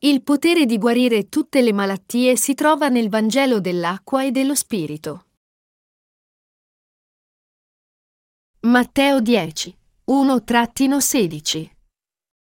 Il potere di guarire tutte le malattie si trova nel Vangelo dell'acqua e dello Spirito. Matteo 10, 1-16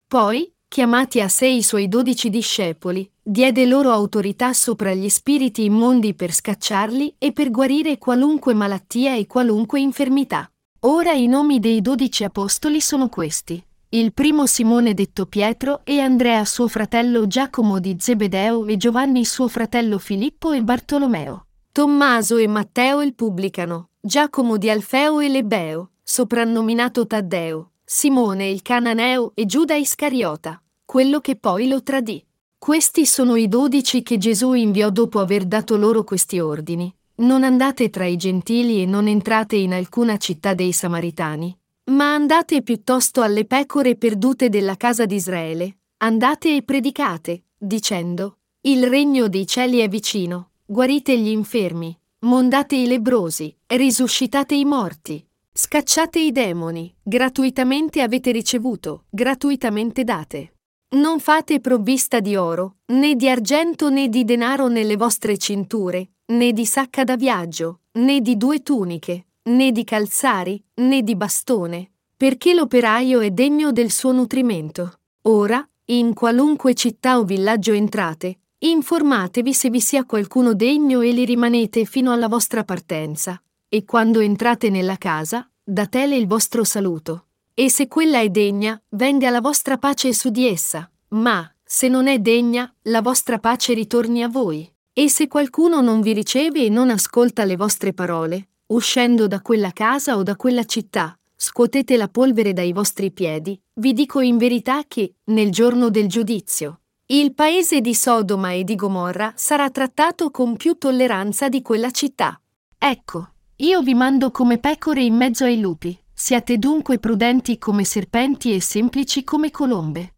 Poi, chiamati a sé i suoi dodici discepoli, diede loro autorità sopra gli spiriti immondi per scacciarli e per guarire qualunque malattia e qualunque infermità. Ora i nomi dei dodici apostoli sono questi. Il primo Simone detto Pietro e Andrea suo fratello Giacomo di Zebedeo e Giovanni suo fratello Filippo e Bartolomeo. Tommaso e Matteo il pubblicano, Giacomo di Alfeo e Lebeo, soprannominato Taddeo, Simone il cananeo e Giuda Iscariota, quello che poi lo tradì. Questi sono i dodici che Gesù inviò dopo aver dato loro questi ordini. Non andate tra i gentili e non entrate in alcuna città dei Samaritani, ma andate piuttosto alle pecore perdute della casa di Israele. Andate e predicate, dicendo, Il regno dei cieli è vicino, guarite gli infermi, mondate i lebrosi, risuscitate i morti, scacciate i demoni, gratuitamente avete ricevuto, gratuitamente date. Non fate provvista di oro, né di argento né di denaro nelle vostre cinture, né di sacca da viaggio, né di due tuniche, né di calzari, né di bastone, perché l'operaio è degno del suo nutrimento. Ora, in qualunque città o villaggio entrate, informatevi se vi sia qualcuno degno e li rimanete fino alla vostra partenza, e quando entrate nella casa, datele il vostro saluto. E se quella è degna, venga la vostra pace su di essa, ma, se non è degna, la vostra pace ritorni a voi. E se qualcuno non vi riceve e non ascolta le vostre parole, uscendo da quella casa o da quella città, scuotete la polvere dai vostri piedi, vi dico in verità che, nel giorno del giudizio, il paese di Sodoma e di Gomorra sarà trattato con più tolleranza di quella città. Ecco, io vi mando come pecore in mezzo ai lupi. Siate dunque prudenti come serpenti e semplici come colombe.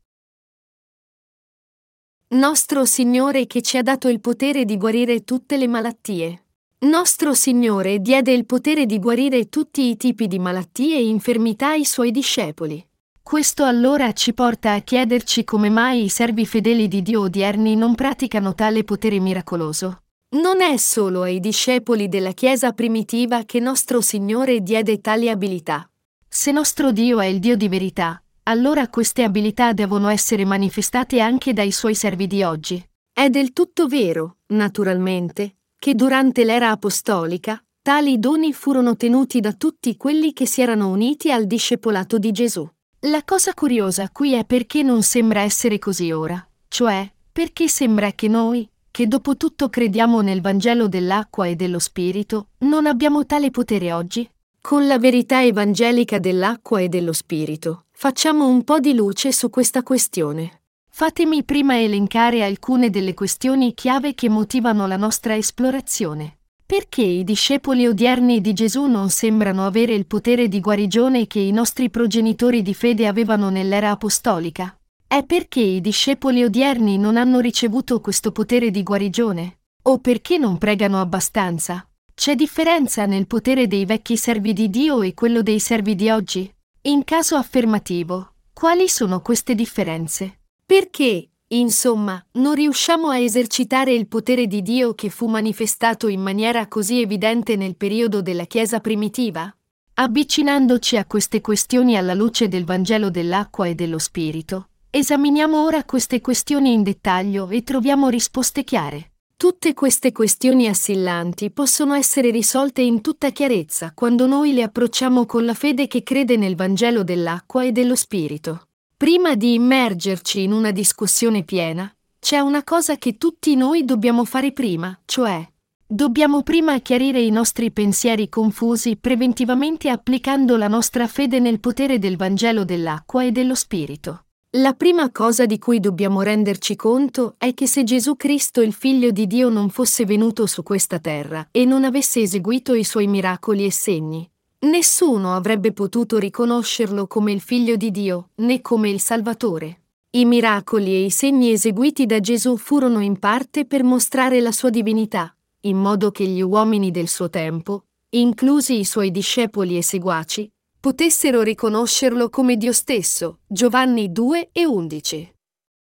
Nostro Signore che ci ha dato il potere di guarire tutte le malattie. Nostro Signore diede il potere di guarire tutti i tipi di malattie e infermità ai suoi discepoli. Questo allora ci porta a chiederci come mai i servi fedeli di Dio odierni non praticano tale potere miracoloso. Non è solo ai discepoli della Chiesa primitiva che nostro Signore diede tali abilità. Se nostro Dio è il Dio di verità, allora queste abilità devono essere manifestate anche dai suoi servi di oggi. È del tutto vero, naturalmente, che durante l'era apostolica tali doni furono tenuti da tutti quelli che si erano uniti al discepolato di Gesù. La cosa curiosa qui è perché non sembra essere così ora, cioè perché sembra che noi, che dopo tutto crediamo nel Vangelo dell'acqua e dello Spirito, non abbiamo tale potere oggi? Con la verità evangelica dell'acqua e dello Spirito, facciamo un po' di luce su questa questione. Fatemi prima elencare alcune delle questioni chiave che motivano la nostra esplorazione. Perché i discepoli odierni di Gesù non sembrano avere il potere di guarigione che i nostri progenitori di fede avevano nell'era apostolica? È perché i discepoli odierni non hanno ricevuto questo potere di guarigione? O perché non pregano abbastanza? C'è differenza nel potere dei vecchi servi di Dio e quello dei servi di oggi? In caso affermativo, quali sono queste differenze? Perché, insomma, non riusciamo a esercitare il potere di Dio che fu manifestato in maniera così evidente nel periodo della Chiesa primitiva? Avvicinandoci a queste questioni alla luce del Vangelo dell'acqua e dello Spirito, esaminiamo ora queste questioni in dettaglio e troviamo risposte chiare. Tutte queste questioni assillanti possono essere risolte in tutta chiarezza quando noi le approcciamo con la fede che crede nel Vangelo dell'acqua e dello Spirito. Prima di immergerci in una discussione piena, c'è una cosa che tutti noi dobbiamo fare prima, cioè dobbiamo prima chiarire i nostri pensieri confusi preventivamente applicando la nostra fede nel potere del Vangelo dell'acqua e dello Spirito. La prima cosa di cui dobbiamo renderci conto è che se Gesù Cristo, il Figlio di Dio, non fosse venuto su questa terra e non avesse eseguito i suoi miracoli e segni, nessuno avrebbe potuto riconoscerlo come il Figlio di Dio né come il Salvatore. I miracoli e i segni eseguiti da Gesù furono in parte per mostrare la sua divinità, in modo che gli uomini del suo tempo, inclusi i suoi discepoli e seguaci, potessero riconoscerlo come Dio stesso. Giovanni 2 e 11.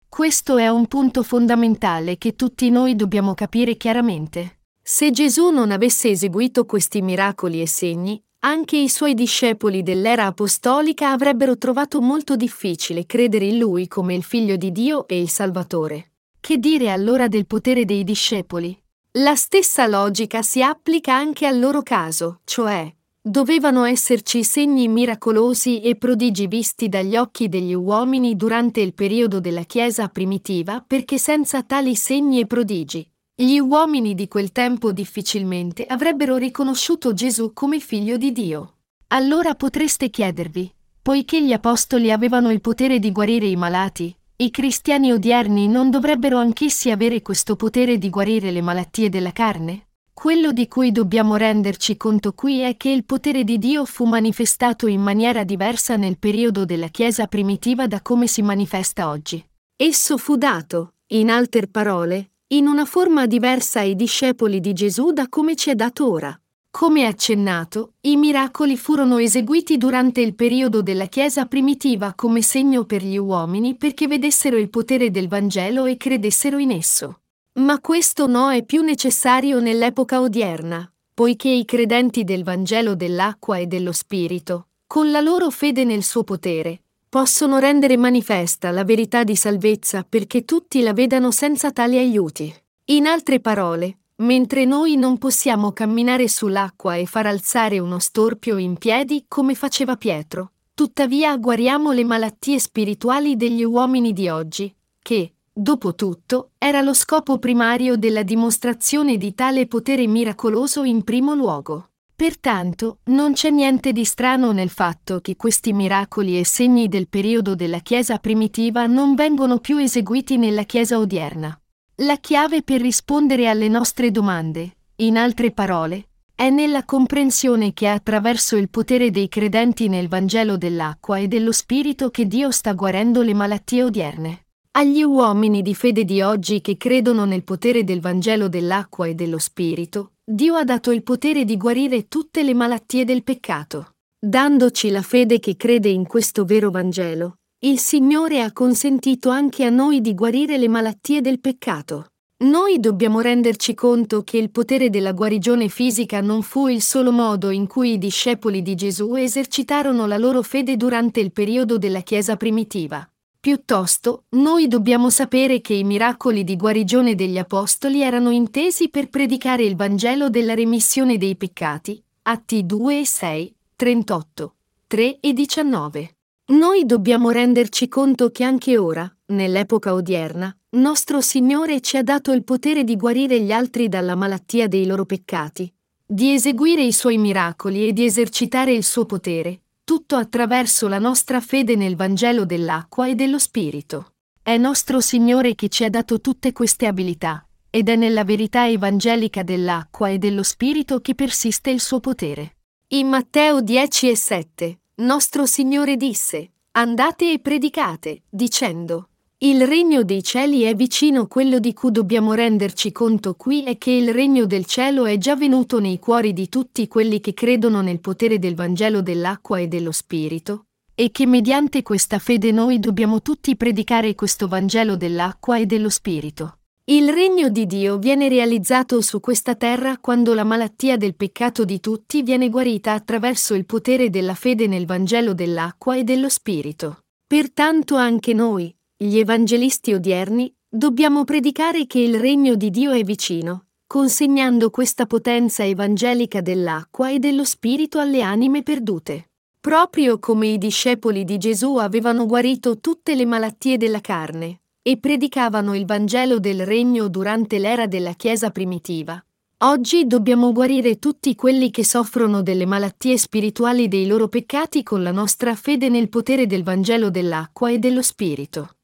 Questo è un punto fondamentale che tutti noi dobbiamo capire chiaramente. Se Gesù non avesse eseguito questi miracoli e segni, anche i suoi discepoli dell'era apostolica avrebbero trovato molto difficile credere in lui come il figlio di Dio e il Salvatore. Che dire allora del potere dei discepoli? La stessa logica si applica anche al loro caso, cioè Dovevano esserci segni miracolosi e prodigi visti dagli occhi degli uomini durante il periodo della Chiesa primitiva perché senza tali segni e prodigi, gli uomini di quel tempo difficilmente avrebbero riconosciuto Gesù come figlio di Dio. Allora potreste chiedervi, poiché gli apostoli avevano il potere di guarire i malati, i cristiani odierni non dovrebbero anch'essi avere questo potere di guarire le malattie della carne? Quello di cui dobbiamo renderci conto qui è che il potere di Dio fu manifestato in maniera diversa nel periodo della Chiesa primitiva da come si manifesta oggi. Esso fu dato, in altre parole, in una forma diversa ai discepoli di Gesù da come ci è dato ora. Come accennato, i miracoli furono eseguiti durante il periodo della Chiesa primitiva come segno per gli uomini perché vedessero il potere del Vangelo e credessero in esso. Ma questo no è più necessario nell'epoca odierna, poiché i credenti del Vangelo dell'acqua e dello Spirito, con la loro fede nel suo potere, possono rendere manifesta la verità di salvezza perché tutti la vedano senza tali aiuti. In altre parole, mentre noi non possiamo camminare sull'acqua e far alzare uno storpio in piedi come faceva Pietro, tuttavia guariamo le malattie spirituali degli uomini di oggi, che, Dopotutto, era lo scopo primario della dimostrazione di tale potere miracoloso in primo luogo. Pertanto, non c'è niente di strano nel fatto che questi miracoli e segni del periodo della Chiesa primitiva non vengono più eseguiti nella Chiesa odierna. La chiave per rispondere alle nostre domande, in altre parole, è nella comprensione che attraverso il potere dei credenti nel Vangelo dell'acqua e dello Spirito che Dio sta guarendo le malattie odierne. Agli uomini di fede di oggi che credono nel potere del Vangelo dell'acqua e dello Spirito, Dio ha dato il potere di guarire tutte le malattie del peccato. Dandoci la fede che crede in questo vero Vangelo, il Signore ha consentito anche a noi di guarire le malattie del peccato. Noi dobbiamo renderci conto che il potere della guarigione fisica non fu il solo modo in cui i discepoli di Gesù esercitarono la loro fede durante il periodo della Chiesa primitiva. Piuttosto, noi dobbiamo sapere che i miracoli di guarigione degli Apostoli erano intesi per predicare il Vangelo della remissione dei peccati, Atti 2 e 6, 38, 3 e 19. Noi dobbiamo renderci conto che anche ora, nell'epoca odierna, nostro Signore ci ha dato il potere di guarire gli altri dalla malattia dei loro peccati, di eseguire i suoi miracoli e di esercitare il suo potere, tutto attraverso la nostra fede nel Vangelo dell'acqua e dello Spirito. È nostro Signore che ci ha dato tutte queste abilità, ed è nella verità evangelica dell'acqua e dello Spirito che persiste il suo potere. In Matteo 10 e 7, nostro Signore disse, Andate e predicate, dicendo, il regno dei cieli è vicino, quello di cui dobbiamo renderci conto qui è che il regno del cielo è già venuto nei cuori di tutti quelli che credono nel potere del Vangelo dell'acqua e dello Spirito, e che mediante questa fede noi dobbiamo tutti predicare questo Vangelo dell'acqua e dello Spirito. Il regno di Dio viene realizzato su questa terra quando la malattia del peccato di tutti viene guarita attraverso il potere della fede nel Vangelo dell'acqua e dello Spirito. Pertanto anche noi, gli evangelisti odierni, dobbiamo predicare che il regno di Dio è vicino, consegnando questa potenza evangelica dell'acqua e dello Spirito alle anime perdute. Proprio come i discepoli di Gesù avevano guarito tutte le malattie della carne e predicavano il Vangelo del Regno durante l'era della Chiesa primitiva, oggi dobbiamo guarire tutti quelli che soffrono delle malattie spirituali dei loro peccati con la nostra fede nel potere del Vangelo dell'acqua e dello Spirito.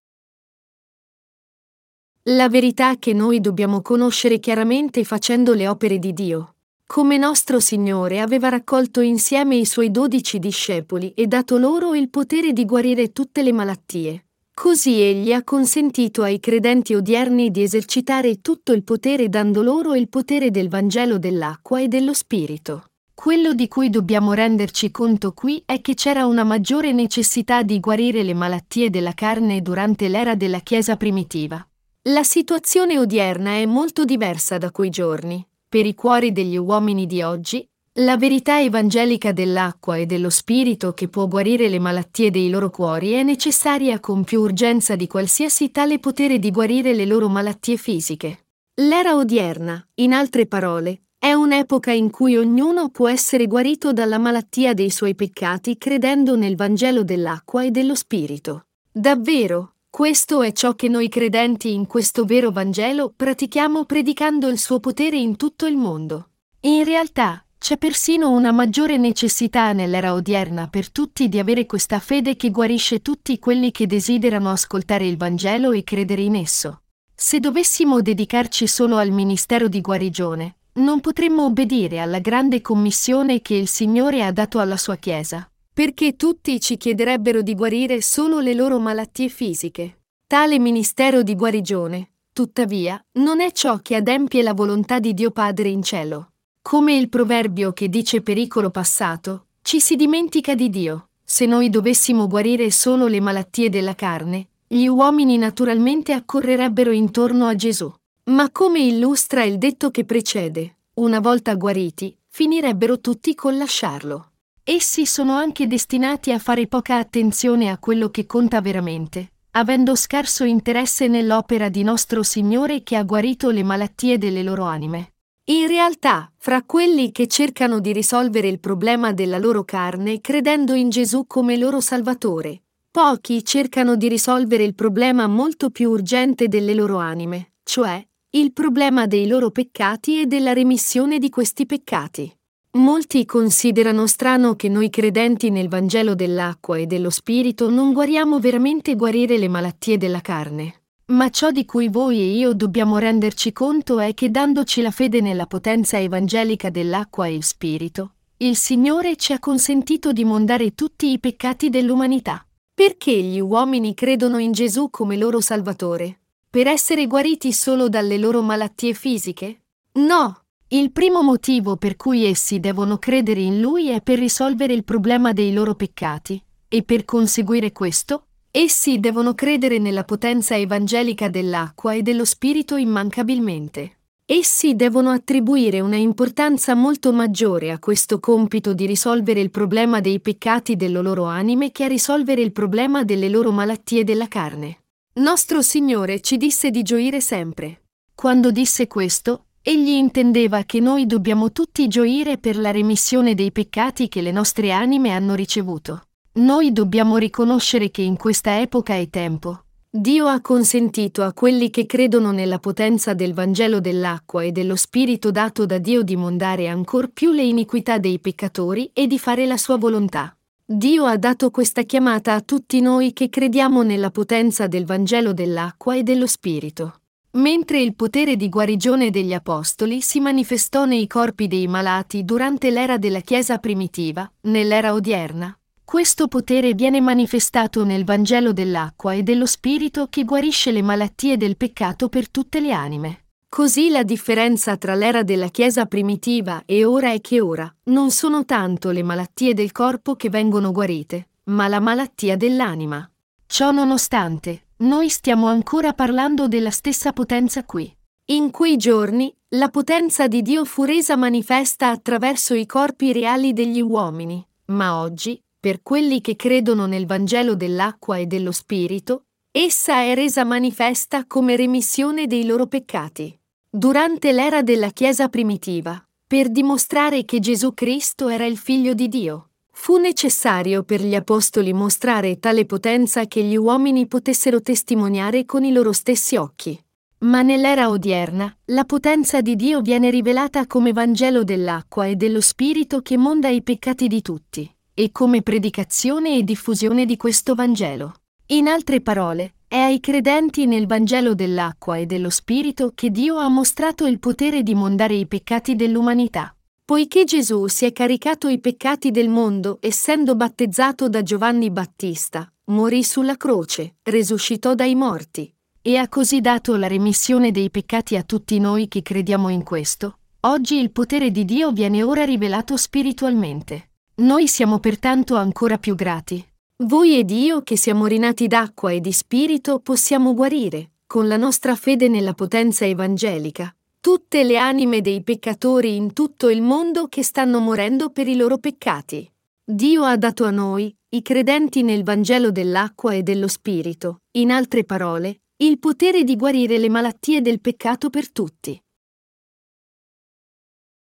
La verità che noi dobbiamo conoscere chiaramente facendo le opere di Dio. Come nostro Signore aveva raccolto insieme i suoi dodici discepoli e dato loro il potere di guarire tutte le malattie. Così egli ha consentito ai credenti odierni di esercitare tutto il potere dando loro il potere del Vangelo dell'acqua e dello Spirito. Quello di cui dobbiamo renderci conto qui è che c'era una maggiore necessità di guarire le malattie della carne durante l'era della Chiesa primitiva. La situazione odierna è molto diversa da quei giorni. Per i cuori degli uomini di oggi, la verità evangelica dell'acqua e dello spirito che può guarire le malattie dei loro cuori è necessaria con più urgenza di qualsiasi tale potere di guarire le loro malattie fisiche. L'era odierna, in altre parole, è un'epoca in cui ognuno può essere guarito dalla malattia dei suoi peccati credendo nel Vangelo dell'acqua e dello Spirito. Davvero, questo è ciò che noi credenti in questo vero Vangelo pratichiamo predicando il suo potere in tutto il mondo. In realtà, c'è persino una maggiore necessità nell'era odierna per tutti di avere questa fede che guarisce tutti quelli che desiderano ascoltare il Vangelo e credere in esso. Se dovessimo dedicarci solo al ministero di guarigione, non potremmo obbedire alla grande commissione che il Signore ha dato alla sua Chiesa, perché tutti ci chiederebbero di guarire solo le loro malattie fisiche. Tale ministero di guarigione, tuttavia, non è ciò che adempie la volontà di Dio Padre in cielo. Come il proverbio che dice pericolo passato, ci si dimentica di Dio. Se noi dovessimo guarire solo le malattie della carne, gli uomini naturalmente accorrerebbero intorno a Gesù. Ma come illustra il detto che precede, una volta guariti, finirebbero tutti col lasciarlo. Essi sono anche destinati a fare poca attenzione a quello che conta veramente, avendo scarso interesse nell'opera di nostro Signore che ha guarito le malattie delle loro anime. In realtà, fra quelli che cercano di risolvere il problema della loro carne credendo in Gesù come loro Salvatore, pochi cercano di risolvere il problema molto più urgente delle loro anime, cioè il problema dei loro peccati e della remissione di questi peccati. Molti considerano strano che noi credenti nel Vangelo dell'acqua e dello Spirito non guariamo veramente guarire le malattie della carne. Ma ciò di cui voi e io dobbiamo renderci conto è che dandoci la fede nella potenza evangelica dell'acqua e il Spirito, il Signore ci ha consentito di mondare tutti i peccati dell'umanità. Perché gli uomini credono in Gesù come loro Salvatore? Per essere guariti solo dalle loro malattie fisiche? No! Il primo motivo per cui essi devono credere in Lui è per risolvere il problema dei loro peccati, e per conseguire questo, essi devono credere nella potenza evangelica dell'acqua e dello Spirito immancabilmente. Essi devono attribuire una importanza molto maggiore a questo compito di risolvere il problema dei peccati delle loro anime che a risolvere il problema delle loro malattie della carne. Nostro Signore ci disse di gioire sempre. Quando disse questo, egli intendeva che noi dobbiamo tutti gioire per la remissione dei peccati che le nostre anime hanno ricevuto. Noi dobbiamo riconoscere che in questa epoca e tempo, Dio ha consentito a quelli che credono nella potenza del Vangelo dell'acqua e dello Spirito dato da Dio di mondare ancor più le iniquità dei peccatori e di fare la sua volontà. Dio ha dato questa chiamata a tutti noi che crediamo nella potenza del Vangelo dell'acqua e dello Spirito. Mentre il potere di guarigione degli Apostoli si manifestò nei corpi dei malati durante l'era della Chiesa primitiva, nell'era odierna, questo potere viene manifestato nel Vangelo dell'acqua e dello Spirito che guarisce le malattie del peccato per tutte le anime. Così la differenza tra l'era della Chiesa primitiva e ora è che ora non sono tanto le malattie del corpo che vengono guarite, ma la malattia dell'anima. Ciò nonostante, noi stiamo ancora parlando della stessa potenza qui. In quei giorni, la potenza di Dio fu resa manifesta attraverso i corpi reali degli uomini, ma oggi, per quelli che credono nel Vangelo dell'acqua e dello Spirito, essa è resa manifesta come remissione dei loro peccati. Durante l'era della Chiesa primitiva, per dimostrare che Gesù Cristo era il Figlio di Dio, fu necessario per gli Apostoli mostrare tale potenza che gli uomini potessero testimoniare con i loro stessi occhi. Ma nell'era odierna, la potenza di Dio viene rivelata come Vangelo dell'acqua e dello Spirito che monda i peccati di tutti, e come predicazione e diffusione di questo Vangelo. In altre parole, è ai credenti nel Vangelo dell'acqua e dello Spirito che Dio ha mostrato il potere di mondare i peccati dell'umanità. Poiché Gesù si è caricato i peccati del mondo essendo battezzato da Giovanni Battista, morì sulla croce, resuscitò dai morti, e ha così dato la remissione dei peccati a tutti noi che crediamo in questo, Oggi il potere di Dio viene ora rivelato spiritualmente. Noi siamo pertanto ancora più grati. Voi ed io, che siamo rinati d'acqua e di spirito, possiamo guarire, con la nostra fede nella potenza evangelica, tutte le anime dei peccatori in tutto il mondo che stanno morendo per i loro peccati. Dio ha dato a noi, i credenti nel Vangelo dell'acqua e dello Spirito, in altre parole, il potere di guarire le malattie del peccato per tutti.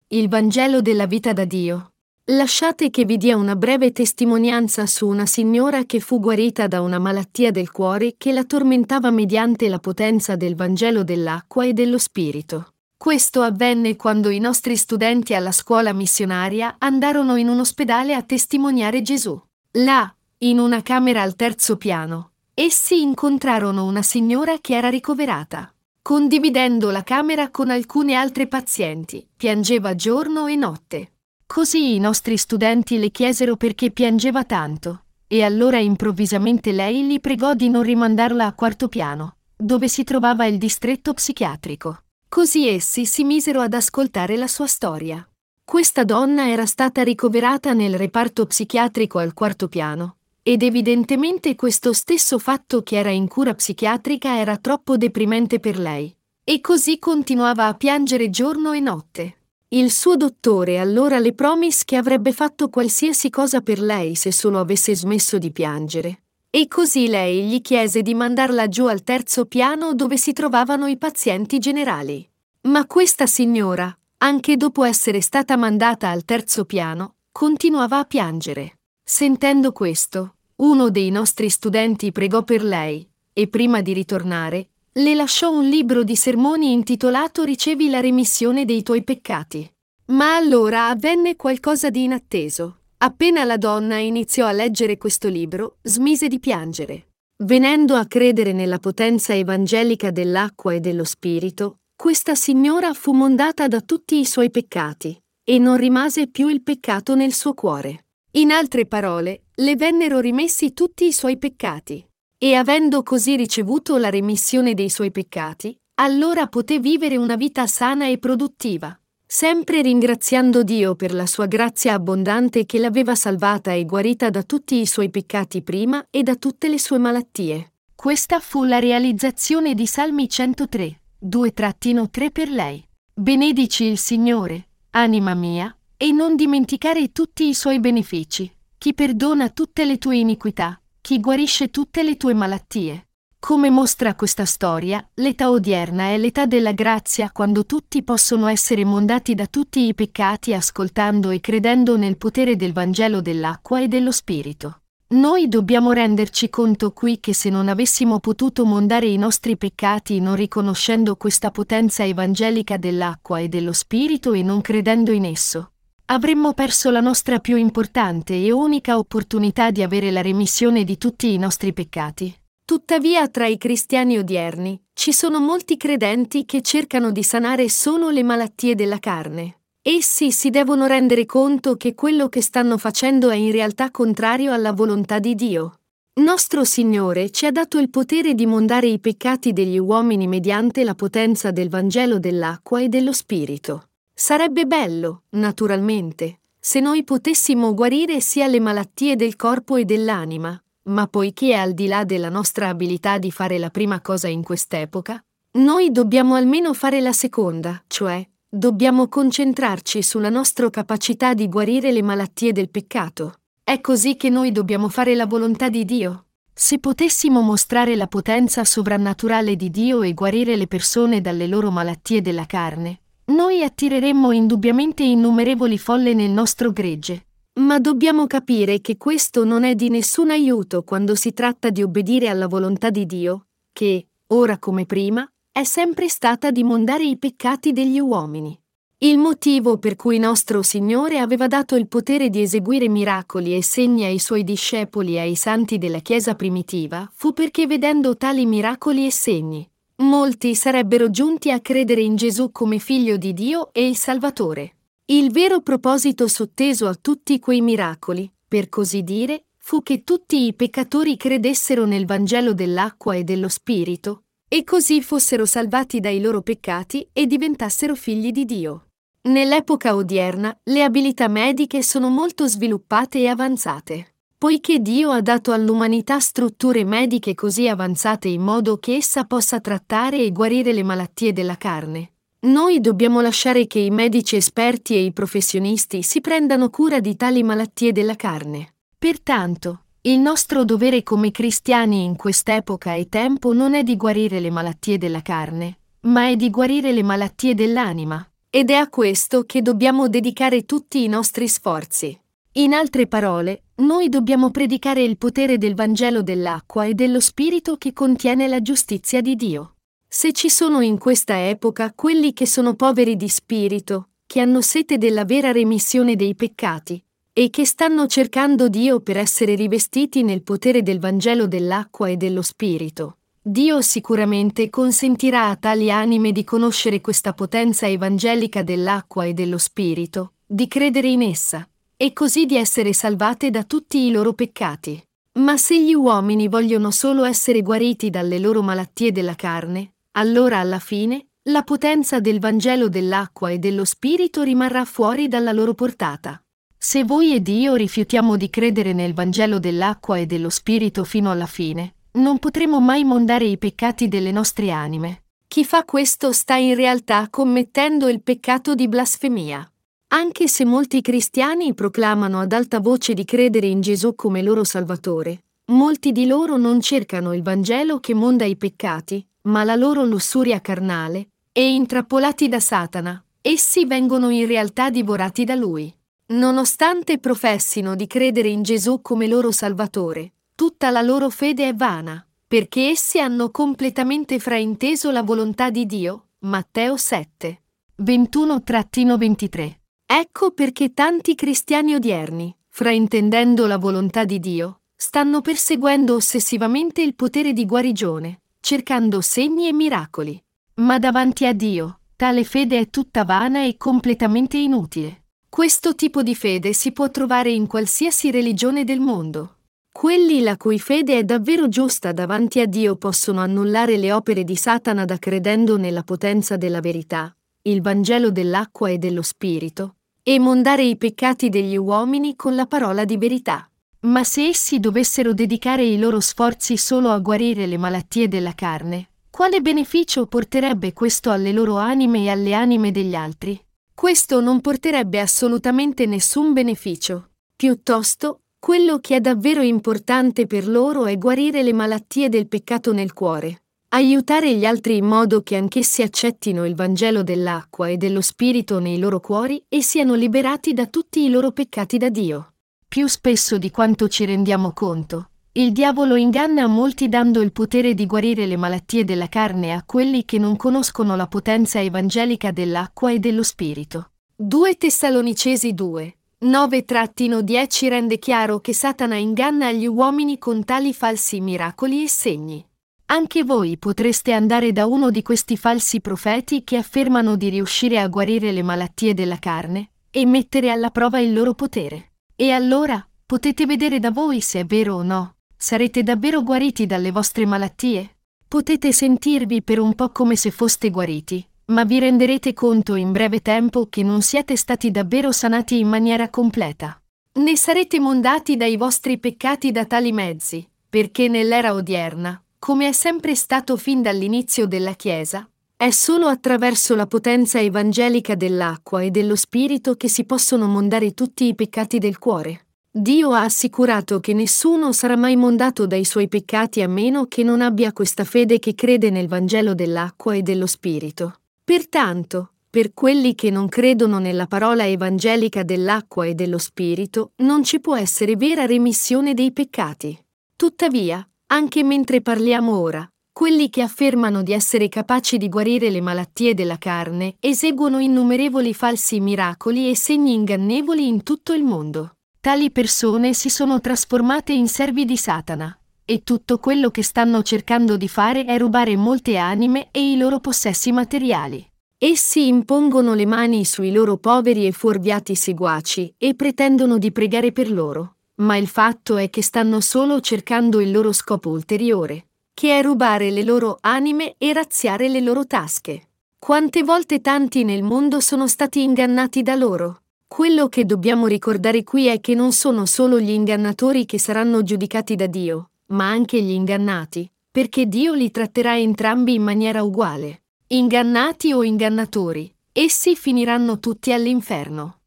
Il Vangelo della vita da Dio. Lasciate che vi dia una breve testimonianza su una signora che fu guarita da una malattia del cuore che la tormentava mediante la potenza del Vangelo dell'acqua e dello Spirito. Questo avvenne quando i nostri studenti alla scuola missionaria andarono in un ospedale a testimoniare Gesù. Là, in una camera al terzo piano, essi incontrarono una signora che era ricoverata condividendo la camera con alcune altre pazienti, piangeva giorno e notte. Così i nostri studenti le chiesero perché piangeva tanto, e allora improvvisamente lei li pregò di non rimandarla a quarto piano, dove si trovava il distretto psichiatrico. Così essi si misero ad ascoltare la sua storia. Questa donna era stata ricoverata nel reparto psichiatrico al quarto piano ed evidentemente questo stesso fatto che era in cura psichiatrica era troppo deprimente per lei. E così continuava a piangere giorno e notte. Il suo dottore allora le promise che avrebbe fatto qualsiasi cosa per lei se solo avesse smesso di piangere. E così lei gli chiese di mandarla giù al terzo piano dove si trovavano i pazienti generali. Ma questa signora, anche dopo essere stata mandata al terzo piano, continuava a piangere. Sentendo questo, uno dei nostri studenti pregò per lei e prima di ritornare le lasciò un libro di sermoni intitolato Ricevi la remissione dei tuoi peccati. Ma allora avvenne qualcosa di inatteso. Appena la donna iniziò a leggere questo libro, smise di piangere. Venendo a credere nella potenza evangelica dell'acqua e dello spirito, questa signora fu mondata da tutti i suoi peccati e non rimase più il peccato nel suo cuore. In altre parole, le vennero rimessi tutti i suoi peccati. E avendo così ricevuto la remissione dei suoi peccati, allora poté vivere una vita sana e produttiva, sempre ringraziando Dio per la sua grazia abbondante che l'aveva salvata e guarita da tutti i suoi peccati prima e da tutte le sue malattie. Questa fu la realizzazione di Salmi 103, 2-3 per lei. Benedici il Signore, anima mia, e non dimenticare tutti i suoi benefici, chi perdona tutte le tue iniquità, chi guarisce tutte le tue malattie. Come mostra questa storia, l'età odierna è l'età della grazia quando tutti possono essere mondati da tutti i peccati ascoltando e credendo nel potere del Vangelo dell'acqua e dello Spirito. Noi dobbiamo renderci conto qui che se non avessimo potuto mondare i nostri peccati non riconoscendo questa potenza evangelica dell'acqua e dello Spirito e non credendo in esso, avremmo perso la nostra più importante e unica opportunità di avere la remissione di tutti i nostri peccati. Tuttavia, tra i cristiani odierni ci sono molti credenti che cercano di sanare solo le malattie della carne. Essi si devono rendere conto che quello che stanno facendo è in realtà contrario alla volontà di Dio. Nostro Signore ci ha dato il potere di mondare i peccati degli uomini mediante la potenza del Vangelo dell'acqua e dello Spirito. Sarebbe bello, naturalmente, se noi potessimo guarire sia le malattie del corpo e dell'anima, ma poiché è al di là della nostra abilità di fare la prima cosa in quest'epoca, noi dobbiamo almeno fare la seconda, cioè dobbiamo concentrarci sulla nostra capacità di guarire le malattie del peccato. È così che noi dobbiamo fare la volontà di Dio. Se potessimo mostrare la potenza sovrannaturale di Dio e guarire le persone dalle loro malattie della carne, noi attireremmo indubbiamente innumerevoli folle nel nostro gregge. Ma dobbiamo capire che questo non è di nessun aiuto quando si tratta di obbedire alla volontà di Dio, che, ora come prima, è sempre stata di mondare i peccati degli uomini. Il motivo per cui nostro Signore aveva dato il potere di eseguire miracoli e segni ai suoi discepoli e ai santi della Chiesa primitiva fu perché vedendo tali miracoli e segni, molti sarebbero giunti a credere in Gesù come figlio di Dio e il Salvatore. Il vero proposito sotteso a tutti quei miracoli, per così dire, fu che tutti i peccatori credessero nel Vangelo dell'acqua e dello Spirito, e così fossero salvati dai loro peccati e diventassero figli di Dio. Nell'epoca odierna, le abilità mediche sono molto sviluppate e avanzate. Poiché Dio ha dato all'umanità strutture mediche così avanzate in modo che essa possa trattare e guarire le malattie della carne, noi dobbiamo lasciare che i medici esperti e i professionisti si prendano cura di tali malattie della carne. Pertanto, il nostro dovere come cristiani in quest'epoca e tempo non è di guarire le malattie della carne, ma è di guarire le malattie dell'anima. Ed è a questo che dobbiamo dedicare tutti i nostri sforzi. In altre parole, noi dobbiamo predicare il potere del Vangelo dell'acqua e dello Spirito che contiene la giustizia di Dio. Se ci sono in questa epoca quelli che sono poveri di spirito, che hanno sete della vera remissione dei peccati, e che stanno cercando Dio per essere rivestiti nel potere del Vangelo dell'acqua e dello Spirito, Dio sicuramente consentirà a tali anime di conoscere questa potenza evangelica dell'acqua e dello Spirito, di credere in essa, e così di essere salvate da tutti i loro peccati. Ma se gli uomini vogliono solo essere guariti dalle loro malattie della carne, allora alla fine la potenza del Vangelo dell'acqua e dello Spirito rimarrà fuori dalla loro portata. Se voi ed io rifiutiamo di credere nel Vangelo dell'acqua e dello Spirito fino alla fine, non potremo mai mondare i peccati delle nostre anime. Chi fa questo sta in realtà commettendo il peccato di blasfemia. Anche se molti cristiani proclamano ad alta voce di credere in Gesù come loro Salvatore, molti di loro non cercano il Vangelo che monda i peccati, ma la loro lussuria carnale, e intrappolati da Satana, essi vengono in realtà divorati da lui. Nonostante professino di credere in Gesù come loro Salvatore, tutta la loro fede è vana, perché essi hanno completamente frainteso la volontà di Dio. Matteo 7. 21-23 Ecco perché tanti cristiani odierni, fraintendendo la volontà di Dio, stanno perseguendo ossessivamente il potere di guarigione, cercando segni e miracoli. Ma davanti a Dio, tale fede è tutta vana e completamente inutile. Questo tipo di fede si può trovare in qualsiasi religione del mondo. Quelli la cui fede è davvero giusta davanti a Dio possono annullare le opere di Satana da credendo nella potenza della verità, il Vangelo dell'acqua e dello Spirito, e mondare i peccati degli uomini con la parola di verità. Ma se essi dovessero dedicare i loro sforzi solo a guarire le malattie della carne, quale beneficio porterebbe questo alle loro anime e alle anime degli altri? Questo non porterebbe assolutamente nessun beneficio. Piuttosto, quello che è davvero importante per loro è guarire le malattie del peccato nel cuore, aiutare gli altri in modo che anch'essi accettino il Vangelo dell'acqua e dello Spirito nei loro cuori e siano liberati da tutti i loro peccati da Dio. Più spesso di quanto ci rendiamo conto, il diavolo inganna molti dando il potere di guarire le malattie della carne a quelli che non conoscono la potenza evangelica dell'acqua e dello Spirito. 2 Tessalonicesi 2 9-10 rende chiaro che Satana inganna gli uomini con tali falsi miracoli e segni. Anche voi potreste andare da uno di questi falsi profeti che affermano di riuscire a guarire le malattie della carne e mettere alla prova il loro potere. E allora potete vedere da voi se è vero o no. Sarete davvero guariti dalle vostre malattie? Potete sentirvi per un po' come se foste guariti, ma vi renderete conto in breve tempo che non siete stati davvero sanati in maniera completa. Ne sarete mondati dai vostri peccati da tali mezzi, perché nell'era odierna come è sempre stato fin dall'inizio della Chiesa, è solo attraverso la potenza evangelica dell'acqua e dello Spirito che si possono mondare tutti i peccati del cuore. Dio ha assicurato che nessuno sarà mai mondato dai suoi peccati a meno che non abbia questa fede che crede nel Vangelo dell'acqua e dello Spirito. Pertanto, per quelli che non credono nella parola evangelica dell'acqua e dello Spirito, non ci può essere vera remissione dei peccati. Tuttavia, anche mentre parliamo ora, quelli che affermano di essere capaci di guarire le malattie della carne eseguono innumerevoli falsi miracoli e segni ingannevoli in tutto il mondo. Tali persone si sono trasformate in servi di Satana, e tutto quello che stanno cercando di fare è rubare molte anime e i loro possessi materiali. Essi impongono le mani sui loro poveri e fuorviati seguaci e pretendono di pregare per loro ma il fatto è che stanno solo cercando il loro scopo ulteriore, che è rubare le loro anime e razziare le loro tasche. Quante volte tanti nel mondo sono stati ingannati da loro? Quello che dobbiamo ricordare qui è che non sono solo gli ingannatori che saranno giudicati da Dio, ma anche gli ingannati, perché Dio li tratterà entrambi in maniera uguale. Ingannati o ingannatori, essi finiranno tutti all'inferno.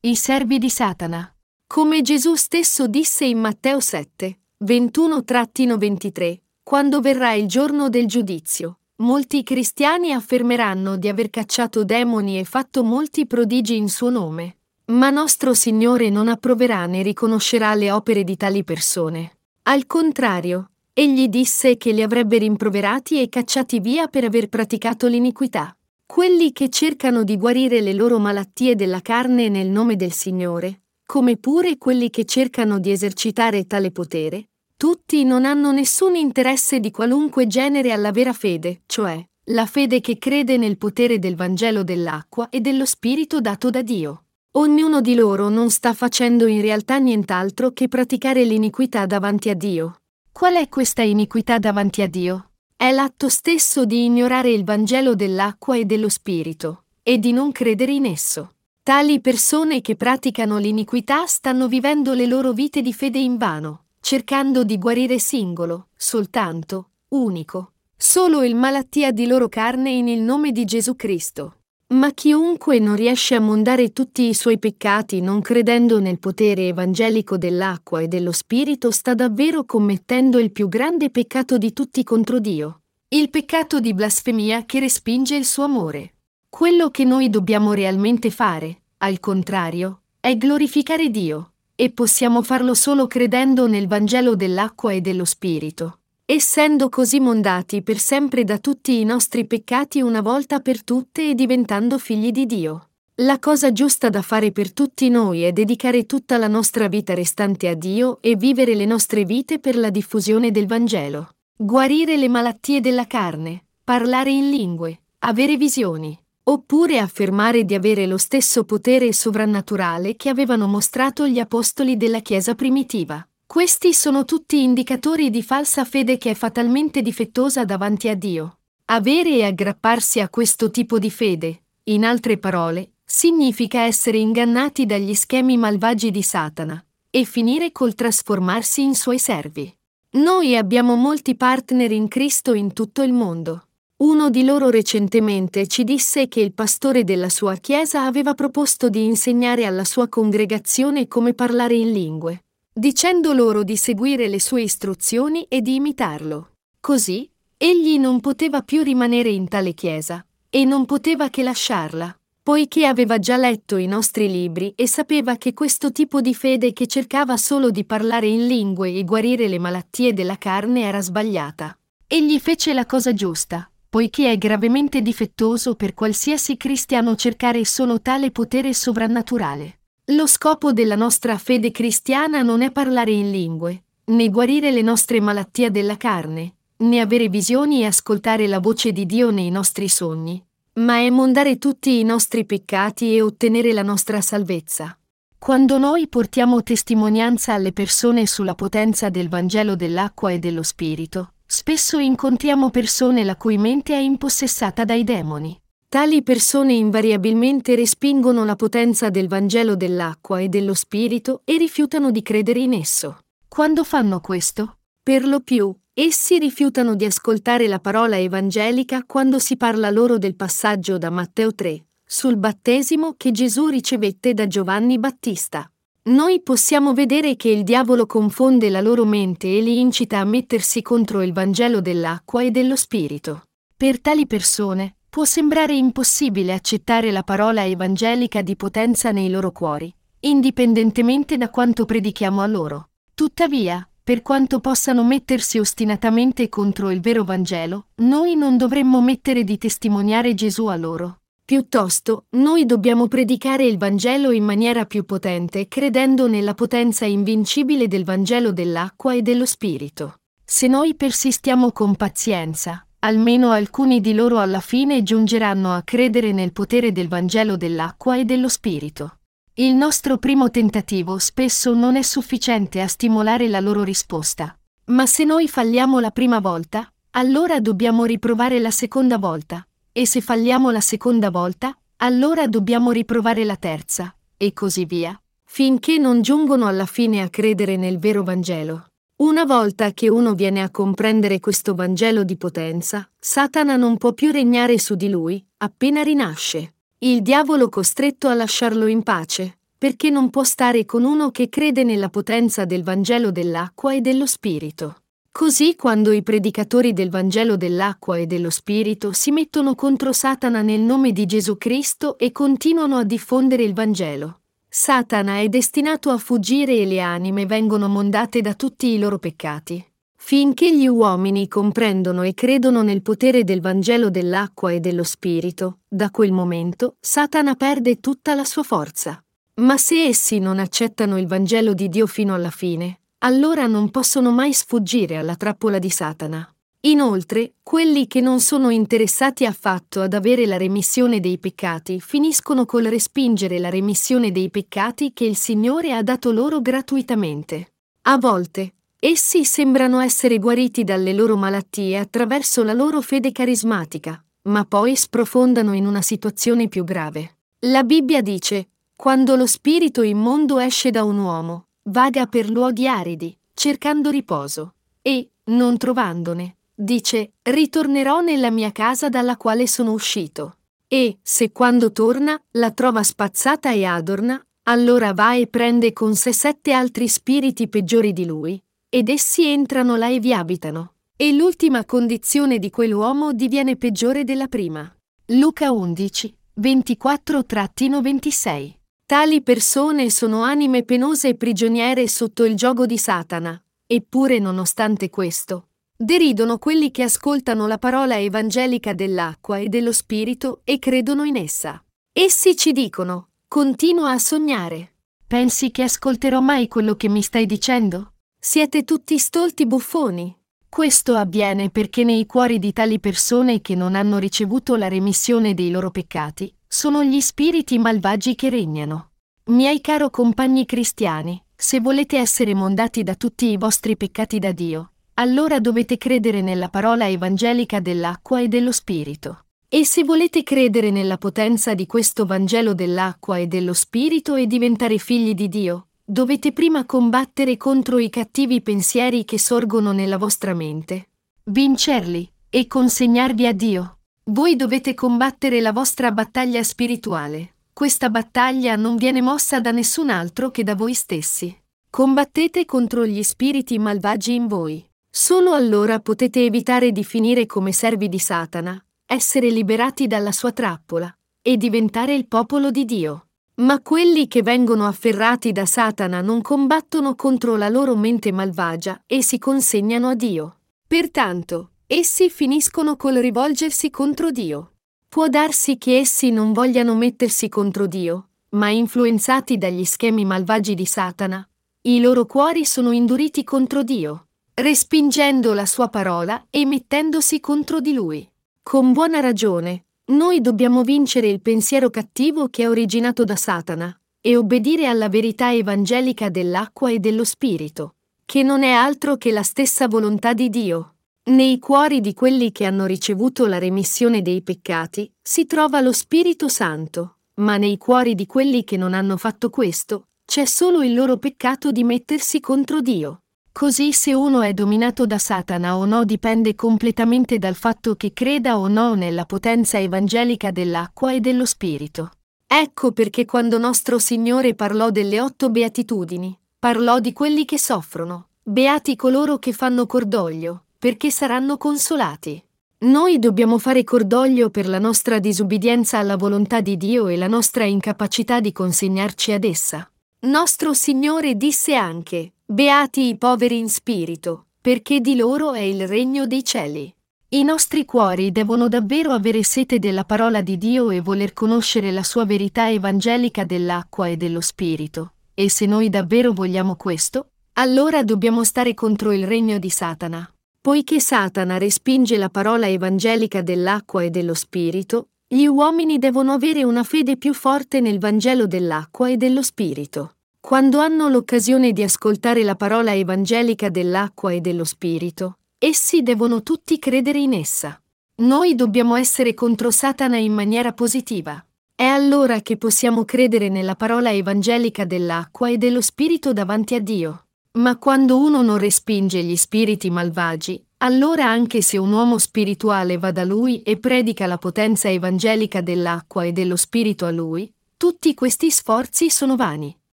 I servi di Satana. Come Gesù stesso disse in Matteo 7, 21-23, quando verrà il giorno del giudizio, molti cristiani affermeranno di aver cacciato demoni e fatto molti prodigi in suo nome. Ma nostro Signore non approverà né riconoscerà le opere di tali persone. Al contrario, egli disse che li avrebbe rimproverati e cacciati via per aver praticato l'iniquità. Quelli che cercano di guarire le loro malattie della carne nel nome del Signore, come pure quelli che cercano di esercitare tale potere, tutti non hanno nessun interesse di qualunque genere alla vera fede, cioè la fede che crede nel potere del Vangelo dell'acqua e dello Spirito dato da Dio. Ognuno di loro non sta facendo in realtà nient'altro che praticare l'iniquità davanti a Dio. Qual è questa iniquità davanti a Dio? È l'atto stesso di ignorare il Vangelo dell'acqua e dello Spirito, e di non credere in esso. Tali persone che praticano l'iniquità stanno vivendo le loro vite di fede in vano, cercando di guarire singolo, soltanto, unico, solo il malattia di loro carne in il nome di Gesù Cristo. Ma chiunque non riesce a mondare tutti i suoi peccati non credendo nel potere evangelico dell'acqua e dello Spirito sta davvero commettendo il più grande peccato di tutti contro Dio, il peccato di blasfemia che respinge il suo amore. Quello che noi dobbiamo realmente fare, al contrario, è glorificare Dio, e possiamo farlo solo credendo nel Vangelo dell'acqua e dello Spirito essendo così mondati per sempre da tutti i nostri peccati una volta per tutte e diventando figli di Dio. La cosa giusta da fare per tutti noi è dedicare tutta la nostra vita restante a Dio e vivere le nostre vite per la diffusione del Vangelo. Guarire le malattie della carne, parlare in lingue, avere visioni, oppure affermare di avere lo stesso potere sovrannaturale che avevano mostrato gli apostoli della Chiesa primitiva. Questi sono tutti indicatori di falsa fede che è fatalmente difettosa davanti a Dio. Avere e aggrapparsi a questo tipo di fede, in altre parole, significa essere ingannati dagli schemi malvagi di Satana e finire col trasformarsi in suoi servi. Noi abbiamo molti partner in Cristo in tutto il mondo. Uno di loro recentemente ci disse che il pastore della sua chiesa aveva proposto di insegnare alla sua congregazione come parlare in lingue dicendo loro di seguire le sue istruzioni e di imitarlo. Così, egli non poteva più rimanere in tale chiesa, e non poteva che lasciarla, poiché aveva già letto i nostri libri e sapeva che questo tipo di fede che cercava solo di parlare in lingue e guarire le malattie della carne era sbagliata. Egli fece la cosa giusta, poiché è gravemente difettoso per qualsiasi cristiano cercare solo tale potere sovrannaturale. Lo scopo della nostra fede cristiana non è parlare in lingue, né guarire le nostre malattie della carne, né avere visioni e ascoltare la voce di Dio nei nostri sogni, ma è mondare tutti i nostri peccati e ottenere la nostra salvezza. Quando noi portiamo testimonianza alle persone sulla potenza del Vangelo dell'acqua e dello Spirito, spesso incontriamo persone la cui mente è impossessata dai demoni. Tali persone invariabilmente respingono la potenza del Vangelo dell'acqua e dello Spirito e rifiutano di credere in esso. Quando fanno questo? Per lo più, essi rifiutano di ascoltare la parola evangelica quando si parla loro del passaggio da Matteo 3, sul battesimo che Gesù ricevette da Giovanni Battista. Noi possiamo vedere che il diavolo confonde la loro mente e li incita a mettersi contro il Vangelo dell'acqua e dello Spirito. Per tali persone, Può sembrare impossibile accettare la parola evangelica di potenza nei loro cuori, indipendentemente da quanto predichiamo a loro. Tuttavia, per quanto possano mettersi ostinatamente contro il vero Vangelo, noi non dovremmo mettere di testimoniare Gesù a loro. Piuttosto, noi dobbiamo predicare il Vangelo in maniera più potente, credendo nella potenza invincibile del Vangelo dell'acqua e dello Spirito. Se noi persistiamo con pazienza, almeno alcuni di loro alla fine giungeranno a credere nel potere del Vangelo dell'acqua e dello Spirito. Il nostro primo tentativo spesso non è sufficiente a stimolare la loro risposta, ma se noi falliamo la prima volta, allora dobbiamo riprovare la seconda volta, e se falliamo la seconda volta, allora dobbiamo riprovare la terza, e così via, finché non giungono alla fine a credere nel vero Vangelo. Una volta che uno viene a comprendere questo Vangelo di potenza, Satana non può più regnare su di lui, appena rinasce. Il diavolo costretto a lasciarlo in pace, perché non può stare con uno che crede nella potenza del Vangelo dell'acqua e dello Spirito. Così quando i predicatori del Vangelo dell'acqua e dello Spirito si mettono contro Satana nel nome di Gesù Cristo e continuano a diffondere il Vangelo, Satana è destinato a fuggire e le anime vengono mondate da tutti i loro peccati. Finché gli uomini comprendono e credono nel potere del Vangelo dell'acqua e dello Spirito, da quel momento Satana perde tutta la sua forza. Ma se essi non accettano il Vangelo di Dio fino alla fine, allora non possono mai sfuggire alla trappola di Satana. Inoltre, quelli che non sono interessati affatto ad avere la remissione dei peccati finiscono col respingere la remissione dei peccati che il Signore ha dato loro gratuitamente. A volte, essi sembrano essere guariti dalle loro malattie attraverso la loro fede carismatica, ma poi sprofondano in una situazione più grave. La Bibbia dice, quando lo spirito immondo esce da un uomo, vaga per luoghi aridi, cercando riposo, e, non trovandone, Dice, ritornerò nella mia casa dalla quale sono uscito. E, se quando torna, la trova spazzata e adorna, allora va e prende con sé sette altri spiriti peggiori di lui, ed essi entrano là e vi abitano. E l'ultima condizione di quell'uomo diviene peggiore della prima. Luca 11, 24-26. Tali persone sono anime penose e prigioniere sotto il gioco di Satana, eppure nonostante questo, Deridono quelli che ascoltano la parola evangelica dell'acqua e dello Spirito e credono in essa. Essi ci dicono, continua a sognare. Pensi che ascolterò mai quello che mi stai dicendo? Siete tutti stolti buffoni. Questo avviene perché nei cuori di tali persone che non hanno ricevuto la remissione dei loro peccati sono gli spiriti malvagi che regnano. Miei caro compagni cristiani, se volete essere mondati da tutti i vostri peccati da Dio, allora dovete credere nella parola evangelica dell'acqua e dello Spirito. E se volete credere nella potenza di questo Vangelo dell'acqua e dello Spirito e diventare figli di Dio, dovete prima combattere contro i cattivi pensieri che sorgono nella vostra mente, vincerli e consegnarvi a Dio. Voi dovete combattere la vostra battaglia spirituale. Questa battaglia non viene mossa da nessun altro che da voi stessi. Combattete contro gli spiriti malvagi in voi. Solo allora potete evitare di finire come servi di Satana, essere liberati dalla sua trappola e diventare il popolo di Dio. Ma quelli che vengono afferrati da Satana non combattono contro la loro mente malvagia e si consegnano a Dio. Pertanto, essi finiscono col rivolgersi contro Dio. Può darsi che essi non vogliano mettersi contro Dio, ma influenzati dagli schemi malvagi di Satana, i loro cuori sono induriti contro Dio respingendo la sua parola e mettendosi contro di lui. Con buona ragione, noi dobbiamo vincere il pensiero cattivo che è originato da Satana e obbedire alla verità evangelica dell'acqua e dello Spirito, che non è altro che la stessa volontà di Dio. Nei cuori di quelli che hanno ricevuto la remissione dei peccati si trova lo Spirito Santo, ma nei cuori di quelli che non hanno fatto questo c'è solo il loro peccato di mettersi contro Dio. Così se uno è dominato da Satana o no dipende completamente dal fatto che creda o no nella potenza evangelica dell'acqua e dello Spirito. Ecco perché quando nostro Signore parlò delle otto beatitudini, parlò di quelli che soffrono, beati coloro che fanno cordoglio, perché saranno consolati. Noi dobbiamo fare cordoglio per la nostra disubbidienza alla volontà di Dio e la nostra incapacità di consegnarci ad essa. Nostro Signore disse anche, Beati i poveri in spirito, perché di loro è il regno dei cieli. I nostri cuori devono davvero avere sete della parola di Dio e voler conoscere la sua verità evangelica dell'acqua e dello spirito. E se noi davvero vogliamo questo, allora dobbiamo stare contro il regno di Satana. Poiché Satana respinge la parola evangelica dell'acqua e dello spirito, gli uomini devono avere una fede più forte nel Vangelo dell'acqua e dello spirito. Quando hanno l'occasione di ascoltare la parola evangelica dell'acqua e dello Spirito, Essi devono tutti credere in essa. Noi dobbiamo essere contro Satana in maniera positiva. È allora che possiamo credere nella parola evangelica dell'acqua e dello Spirito davanti a Dio. Ma quando uno non respinge gli spiriti malvagi, allora anche se un uomo spirituale va da lui e predica la potenza evangelica dell'acqua e dello Spirito a lui, tutti questi sforzi sono vani.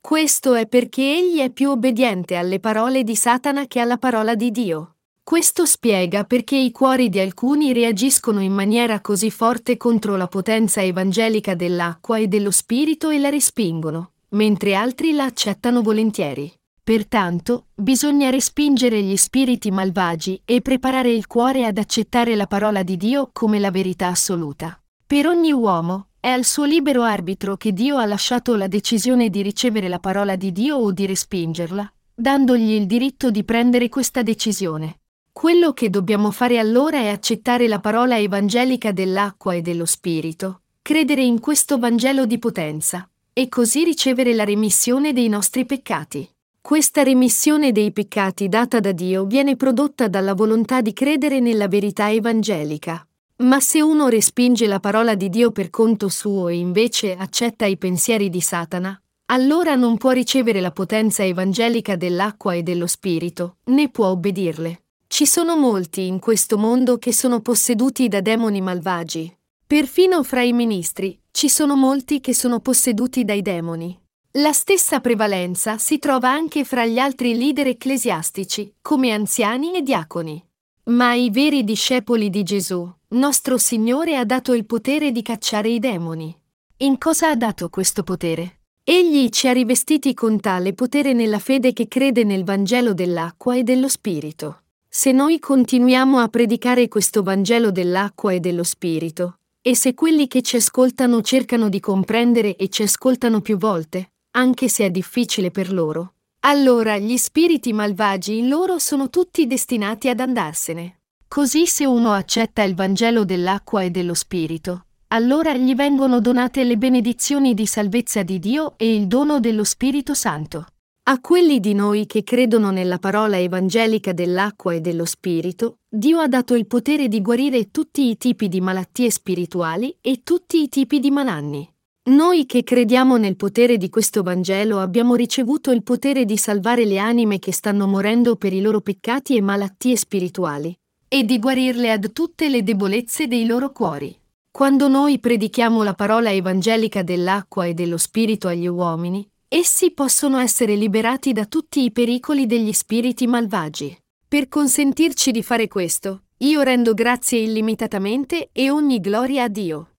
Questo è perché egli è più obbediente alle parole di Satana che alla parola di Dio. Questo spiega perché i cuori di alcuni reagiscono in maniera così forte contro la potenza evangelica dell'acqua e dello spirito e la respingono, mentre altri la accettano volentieri. Pertanto, bisogna respingere gli spiriti malvagi e preparare il cuore ad accettare la parola di Dio come la verità assoluta. Per ogni uomo, è al suo libero arbitro che Dio ha lasciato la decisione di ricevere la parola di Dio o di respingerla, dandogli il diritto di prendere questa decisione. Quello che dobbiamo fare allora è accettare la parola evangelica dell'acqua e dello Spirito, credere in questo Vangelo di potenza, e così ricevere la remissione dei nostri peccati. Questa remissione dei peccati data da Dio viene prodotta dalla volontà di credere nella verità evangelica. Ma se uno respinge la parola di Dio per conto suo e invece accetta i pensieri di Satana, allora non può ricevere la potenza evangelica dell'acqua e dello Spirito, né può obbedirle. Ci sono molti in questo mondo che sono posseduti da demoni malvagi. Perfino fra i ministri ci sono molti che sono posseduti dai demoni. La stessa prevalenza si trova anche fra gli altri leader ecclesiastici, come anziani e diaconi. Ma ai veri discepoli di Gesù, nostro Signore ha dato il potere di cacciare i demoni. In cosa ha dato questo potere? Egli ci ha rivestiti con tale potere nella fede che crede nel Vangelo dell'acqua e dello Spirito. Se noi continuiamo a predicare questo Vangelo dell'acqua e dello Spirito, e se quelli che ci ascoltano cercano di comprendere e ci ascoltano più volte, anche se è difficile per loro, allora gli spiriti malvagi in loro sono tutti destinati ad andarsene. Così se uno accetta il Vangelo dell'acqua e dello Spirito, allora gli vengono donate le benedizioni di salvezza di Dio e il dono dello Spirito Santo. A quelli di noi che credono nella parola evangelica dell'acqua e dello Spirito, Dio ha dato il potere di guarire tutti i tipi di malattie spirituali e tutti i tipi di malanni. Noi che crediamo nel potere di questo Vangelo abbiamo ricevuto il potere di salvare le anime che stanno morendo per i loro peccati e malattie spirituali, e di guarirle ad tutte le debolezze dei loro cuori. Quando noi predichiamo la parola evangelica dell'acqua e dello Spirito agli uomini, Essi possono essere liberati da tutti i pericoli degli spiriti malvagi. Per consentirci di fare questo, io rendo grazie illimitatamente e ogni gloria a Dio.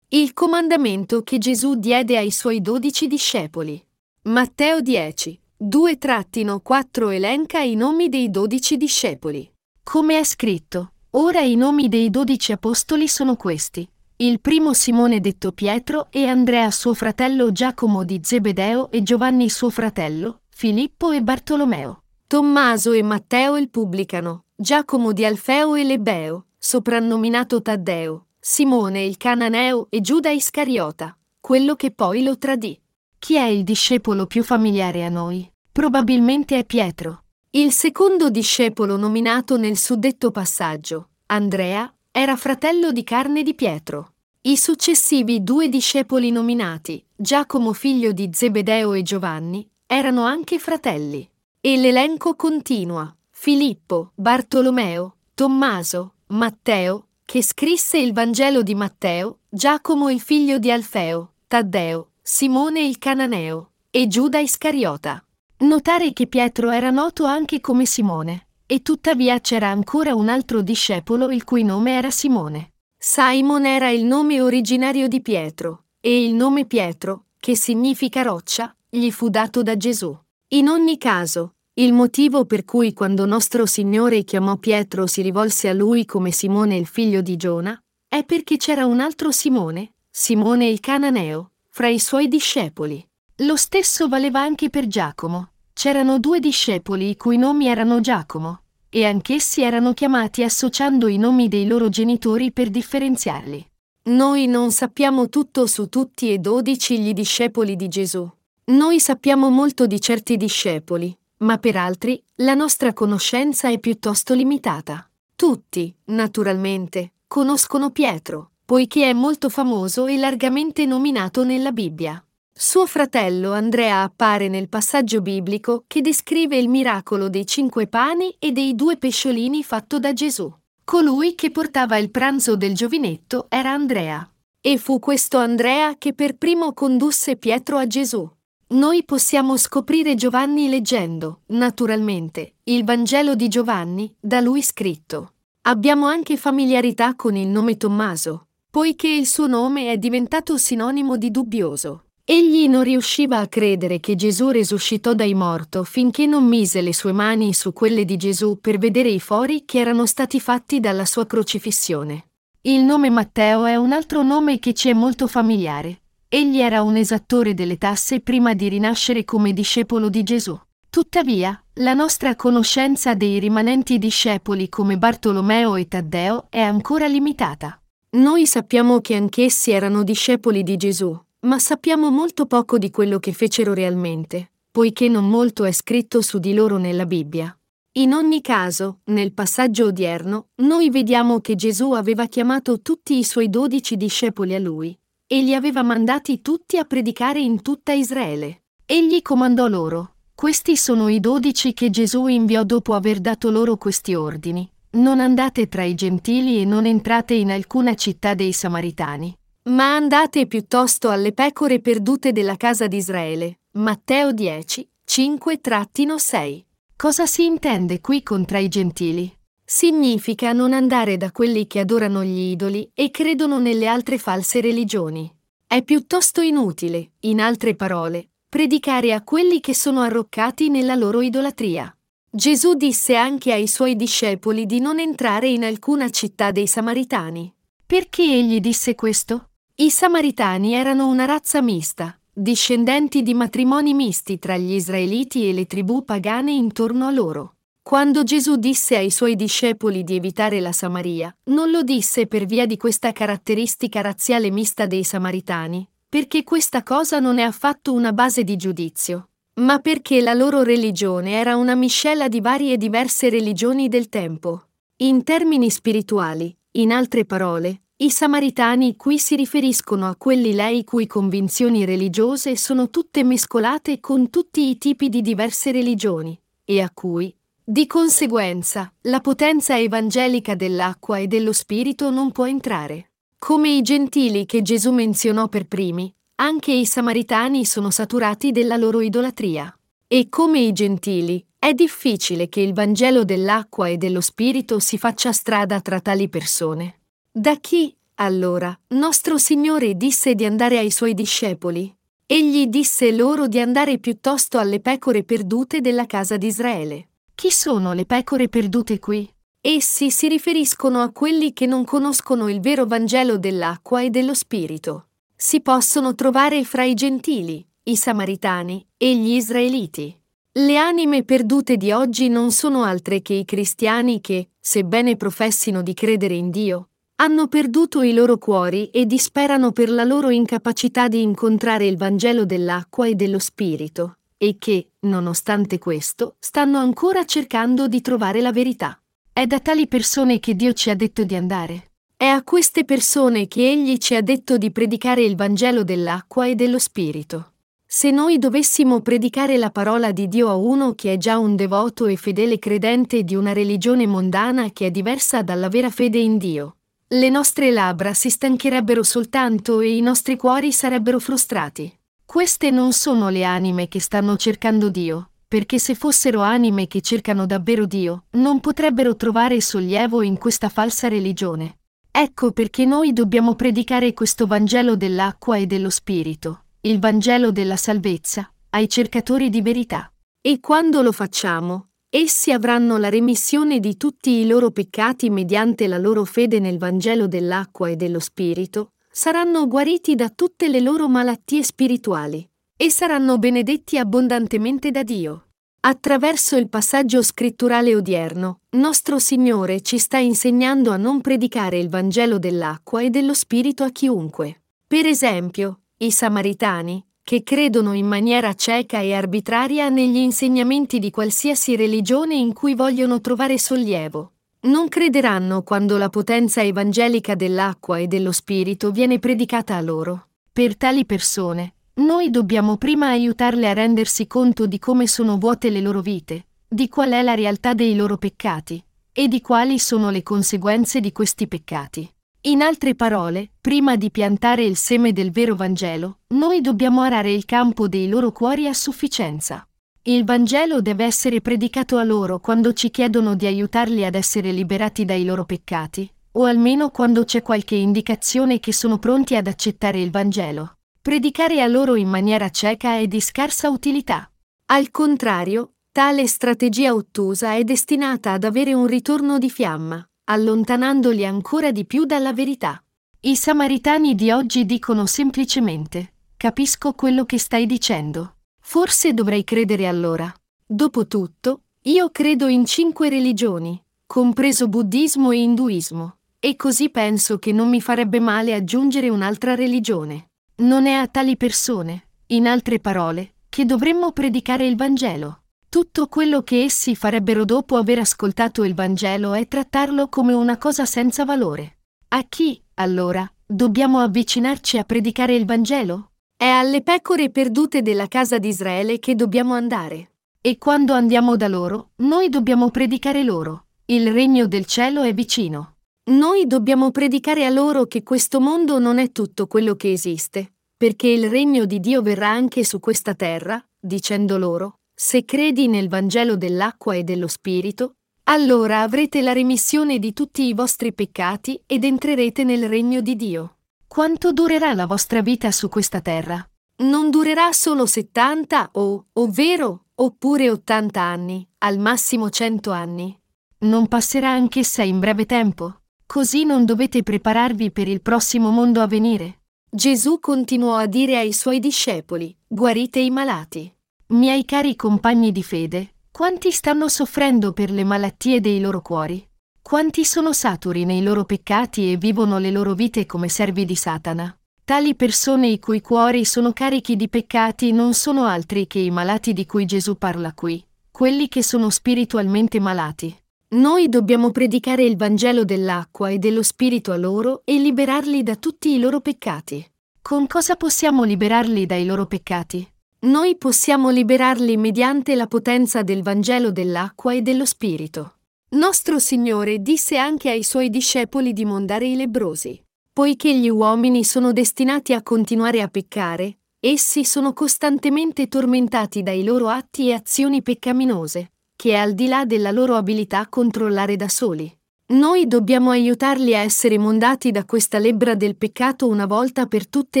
Il comandamento che Gesù diede ai suoi dodici discepoli. Matteo 10, 2-4 elenca i nomi dei dodici discepoli. Come è scritto, ora i nomi dei dodici apostoli sono questi il primo Simone detto Pietro e Andrea suo fratello Giacomo di Zebedeo e Giovanni suo fratello, Filippo e Bartolomeo, Tommaso e Matteo il pubblicano, Giacomo di Alfeo e Lebeo, soprannominato Taddeo, Simone il cananeo e Giuda Iscariota, quello che poi lo tradì. Chi è il discepolo più familiare a noi? Probabilmente è Pietro. Il secondo discepolo nominato nel suddetto passaggio, Andrea, era fratello di carne di Pietro. I successivi due discepoli nominati, Giacomo figlio di Zebedeo e Giovanni, erano anche fratelli. E l'elenco continua. Filippo, Bartolomeo, Tommaso, Matteo, che scrisse il Vangelo di Matteo, Giacomo il figlio di Alfeo, Taddeo, Simone il Cananeo e Giuda Iscariota. Notare che Pietro era noto anche come Simone. E tuttavia c'era ancora un altro discepolo il cui nome era Simone. Simon era il nome originario di Pietro, e il nome Pietro, che significa roccia, gli fu dato da Gesù. In ogni caso, il motivo per cui quando nostro Signore chiamò Pietro si rivolse a lui come Simone il figlio di Giona, è perché c'era un altro Simone, Simone il Cananeo, fra i suoi discepoli. Lo stesso valeva anche per Giacomo, C'erano due discepoli i cui nomi erano Giacomo, e anch'essi erano chiamati associando i nomi dei loro genitori per differenziarli. Noi non sappiamo tutto su tutti e dodici gli discepoli di Gesù. Noi sappiamo molto di certi discepoli, ma per altri la nostra conoscenza è piuttosto limitata. Tutti, naturalmente, conoscono Pietro, poiché è molto famoso e largamente nominato nella Bibbia. Suo fratello Andrea appare nel passaggio biblico che descrive il miracolo dei cinque pani e dei due pesciolini fatto da Gesù. Colui che portava il pranzo del giovinetto era Andrea. E fu questo Andrea che per primo condusse Pietro a Gesù. Noi possiamo scoprire Giovanni leggendo, naturalmente, il Vangelo di Giovanni, da lui scritto. Abbiamo anche familiarità con il nome Tommaso, poiché il suo nome è diventato sinonimo di dubbioso. Egli non riusciva a credere che Gesù risuscitò dai morti finché non mise le sue mani su quelle di Gesù per vedere i fori che erano stati fatti dalla sua crocifissione. Il nome Matteo è un altro nome che ci è molto familiare. Egli era un esattore delle tasse prima di rinascere come discepolo di Gesù. Tuttavia, la nostra conoscenza dei rimanenti discepoli come Bartolomeo e Taddeo è ancora limitata. Noi sappiamo che anch'essi erano discepoli di Gesù, ma sappiamo molto poco di quello che fecero realmente, poiché non molto è scritto su di loro nella Bibbia. In ogni caso, nel passaggio odierno, noi vediamo che Gesù aveva chiamato tutti i suoi dodici discepoli a lui, e li aveva mandati tutti a predicare in tutta Israele. Egli comandò loro, questi sono i dodici che Gesù inviò dopo aver dato loro questi ordini. Non andate tra i gentili e non entrate in alcuna città dei Samaritani, ma andate piuttosto alle pecore perdute della casa di Israele. Matteo 10, 5-6. Cosa si intende qui con tra i gentili? Significa non andare da quelli che adorano gli idoli e credono nelle altre false religioni. È piuttosto inutile, in altre parole, predicare a quelli che sono arroccati nella loro idolatria. Gesù disse anche ai suoi discepoli di non entrare in alcuna città dei Samaritani. Perché egli disse questo? I Samaritani erano una razza mista, discendenti di matrimoni misti tra gli israeliti e le tribù pagane intorno a loro. Quando Gesù disse ai suoi discepoli di evitare la Samaria, non lo disse per via di questa caratteristica razziale mista dei Samaritani, perché questa cosa non è affatto una base di giudizio, ma perché la loro religione era una miscela di varie e diverse religioni del tempo. In termini spirituali, in altre parole, i samaritani qui si riferiscono a quelli lei cui convinzioni religiose sono tutte mescolate con tutti i tipi di diverse religioni, e a cui, di conseguenza, la potenza evangelica dell'acqua e dello spirito non può entrare. Come i gentili che Gesù menzionò per primi, anche i samaritani sono saturati della loro idolatria. E come i gentili, è difficile che il Vangelo dell'acqua e dello spirito si faccia strada tra tali persone. Da chi, allora, nostro Signore disse di andare ai suoi discepoli? Egli disse loro di andare piuttosto alle pecore perdute della casa di Israele. Chi sono le pecore perdute qui? Essi si riferiscono a quelli che non conoscono il vero Vangelo dell'acqua e dello Spirito. Si possono trovare fra i gentili, i samaritani e gli israeliti. Le anime perdute di oggi non sono altre che i cristiani che, sebbene professino di credere in Dio, hanno perduto i loro cuori e disperano per la loro incapacità di incontrare il Vangelo dell'acqua e dello Spirito, e che, nonostante questo, stanno ancora cercando di trovare la verità. È da tali persone che Dio ci ha detto di andare. È a queste persone che Egli ci ha detto di predicare il Vangelo dell'acqua e dello Spirito. Se noi dovessimo predicare la parola di Dio a uno che è già un devoto e fedele credente di una religione mondana che è diversa dalla vera fede in Dio, le nostre labbra si stancherebbero soltanto e i nostri cuori sarebbero frustrati. Queste non sono le anime che stanno cercando Dio, perché se fossero anime che cercano davvero Dio, non potrebbero trovare sollievo in questa falsa religione. Ecco perché noi dobbiamo predicare questo Vangelo dell'acqua e dello Spirito, il Vangelo della salvezza, ai cercatori di verità. E quando lo facciamo, Essi avranno la remissione di tutti i loro peccati mediante la loro fede nel Vangelo dell'acqua e dello Spirito, saranno guariti da tutte le loro malattie spirituali e saranno benedetti abbondantemente da Dio. Attraverso il passaggio scritturale odierno, nostro Signore ci sta insegnando a non predicare il Vangelo dell'acqua e dello Spirito a chiunque. Per esempio, i Samaritani, che credono in maniera cieca e arbitraria negli insegnamenti di qualsiasi religione in cui vogliono trovare sollievo. Non crederanno quando la potenza evangelica dell'acqua e dello Spirito viene predicata a loro. Per tali persone, noi dobbiamo prima aiutarle a rendersi conto di come sono vuote le loro vite, di qual è la realtà dei loro peccati e di quali sono le conseguenze di questi peccati. In altre parole, prima di piantare il seme del vero Vangelo, noi dobbiamo arare il campo dei loro cuori a sufficienza. Il Vangelo deve essere predicato a loro quando ci chiedono di aiutarli ad essere liberati dai loro peccati, o almeno quando c'è qualche indicazione che sono pronti ad accettare il Vangelo. Predicare a loro in maniera cieca è di scarsa utilità. Al contrario, tale strategia ottusa è destinata ad avere un ritorno di fiamma, allontanandoli ancora di più dalla verità. I samaritani di oggi dicono semplicemente, capisco quello che stai dicendo. Forse dovrei credere allora. Dopotutto, io credo in cinque religioni, compreso buddismo e induismo, e così penso che non mi farebbe male aggiungere un'altra religione. Non è a tali persone, in altre parole, che dovremmo predicare il Vangelo. Tutto quello che essi farebbero dopo aver ascoltato il Vangelo è trattarlo come una cosa senza valore. A chi, allora, dobbiamo avvicinarci a predicare il Vangelo? È alle pecore perdute della casa di Israele che dobbiamo andare. E quando andiamo da loro, noi dobbiamo predicare loro. Il regno del cielo è vicino. Noi dobbiamo predicare a loro che questo mondo non è tutto quello che esiste, perché il regno di Dio verrà anche su questa terra, dicendo loro, se credi nel Vangelo dell'acqua e dello Spirito, allora avrete la remissione di tutti i vostri peccati ed entrerete nel regno di Dio. Quanto durerà la vostra vita su questa terra? Non durerà solo 70 o, ovvero, oppure 80 anni, al massimo 100 anni. Non passerà anch'essa in breve tempo? Così non dovete prepararvi per il prossimo mondo a venire. Gesù continuò a dire ai suoi discepoli, guarite i malati. Miei cari compagni di fede, quanti stanno soffrendo per le malattie dei loro cuori? Quanti sono saturi nei loro peccati e vivono le loro vite come servi di Satana? Tali persone i cui cuori sono carichi di peccati non sono altri che i malati di cui Gesù parla qui, quelli che sono spiritualmente malati. Noi dobbiamo predicare il Vangelo dell'acqua e dello Spirito a loro e liberarli da tutti i loro peccati. Con cosa possiamo liberarli dai loro peccati? Noi possiamo liberarli mediante la potenza del Vangelo dell'acqua e dello Spirito. Nostro Signore disse anche ai suoi discepoli di mondare i lebrosi. Poiché gli uomini sono destinati a continuare a peccare, essi sono costantemente tormentati dai loro atti e azioni peccaminose, che è al di là della loro abilità controllare da soli. Noi dobbiamo aiutarli a essere mondati da questa lebbra del peccato una volta per tutte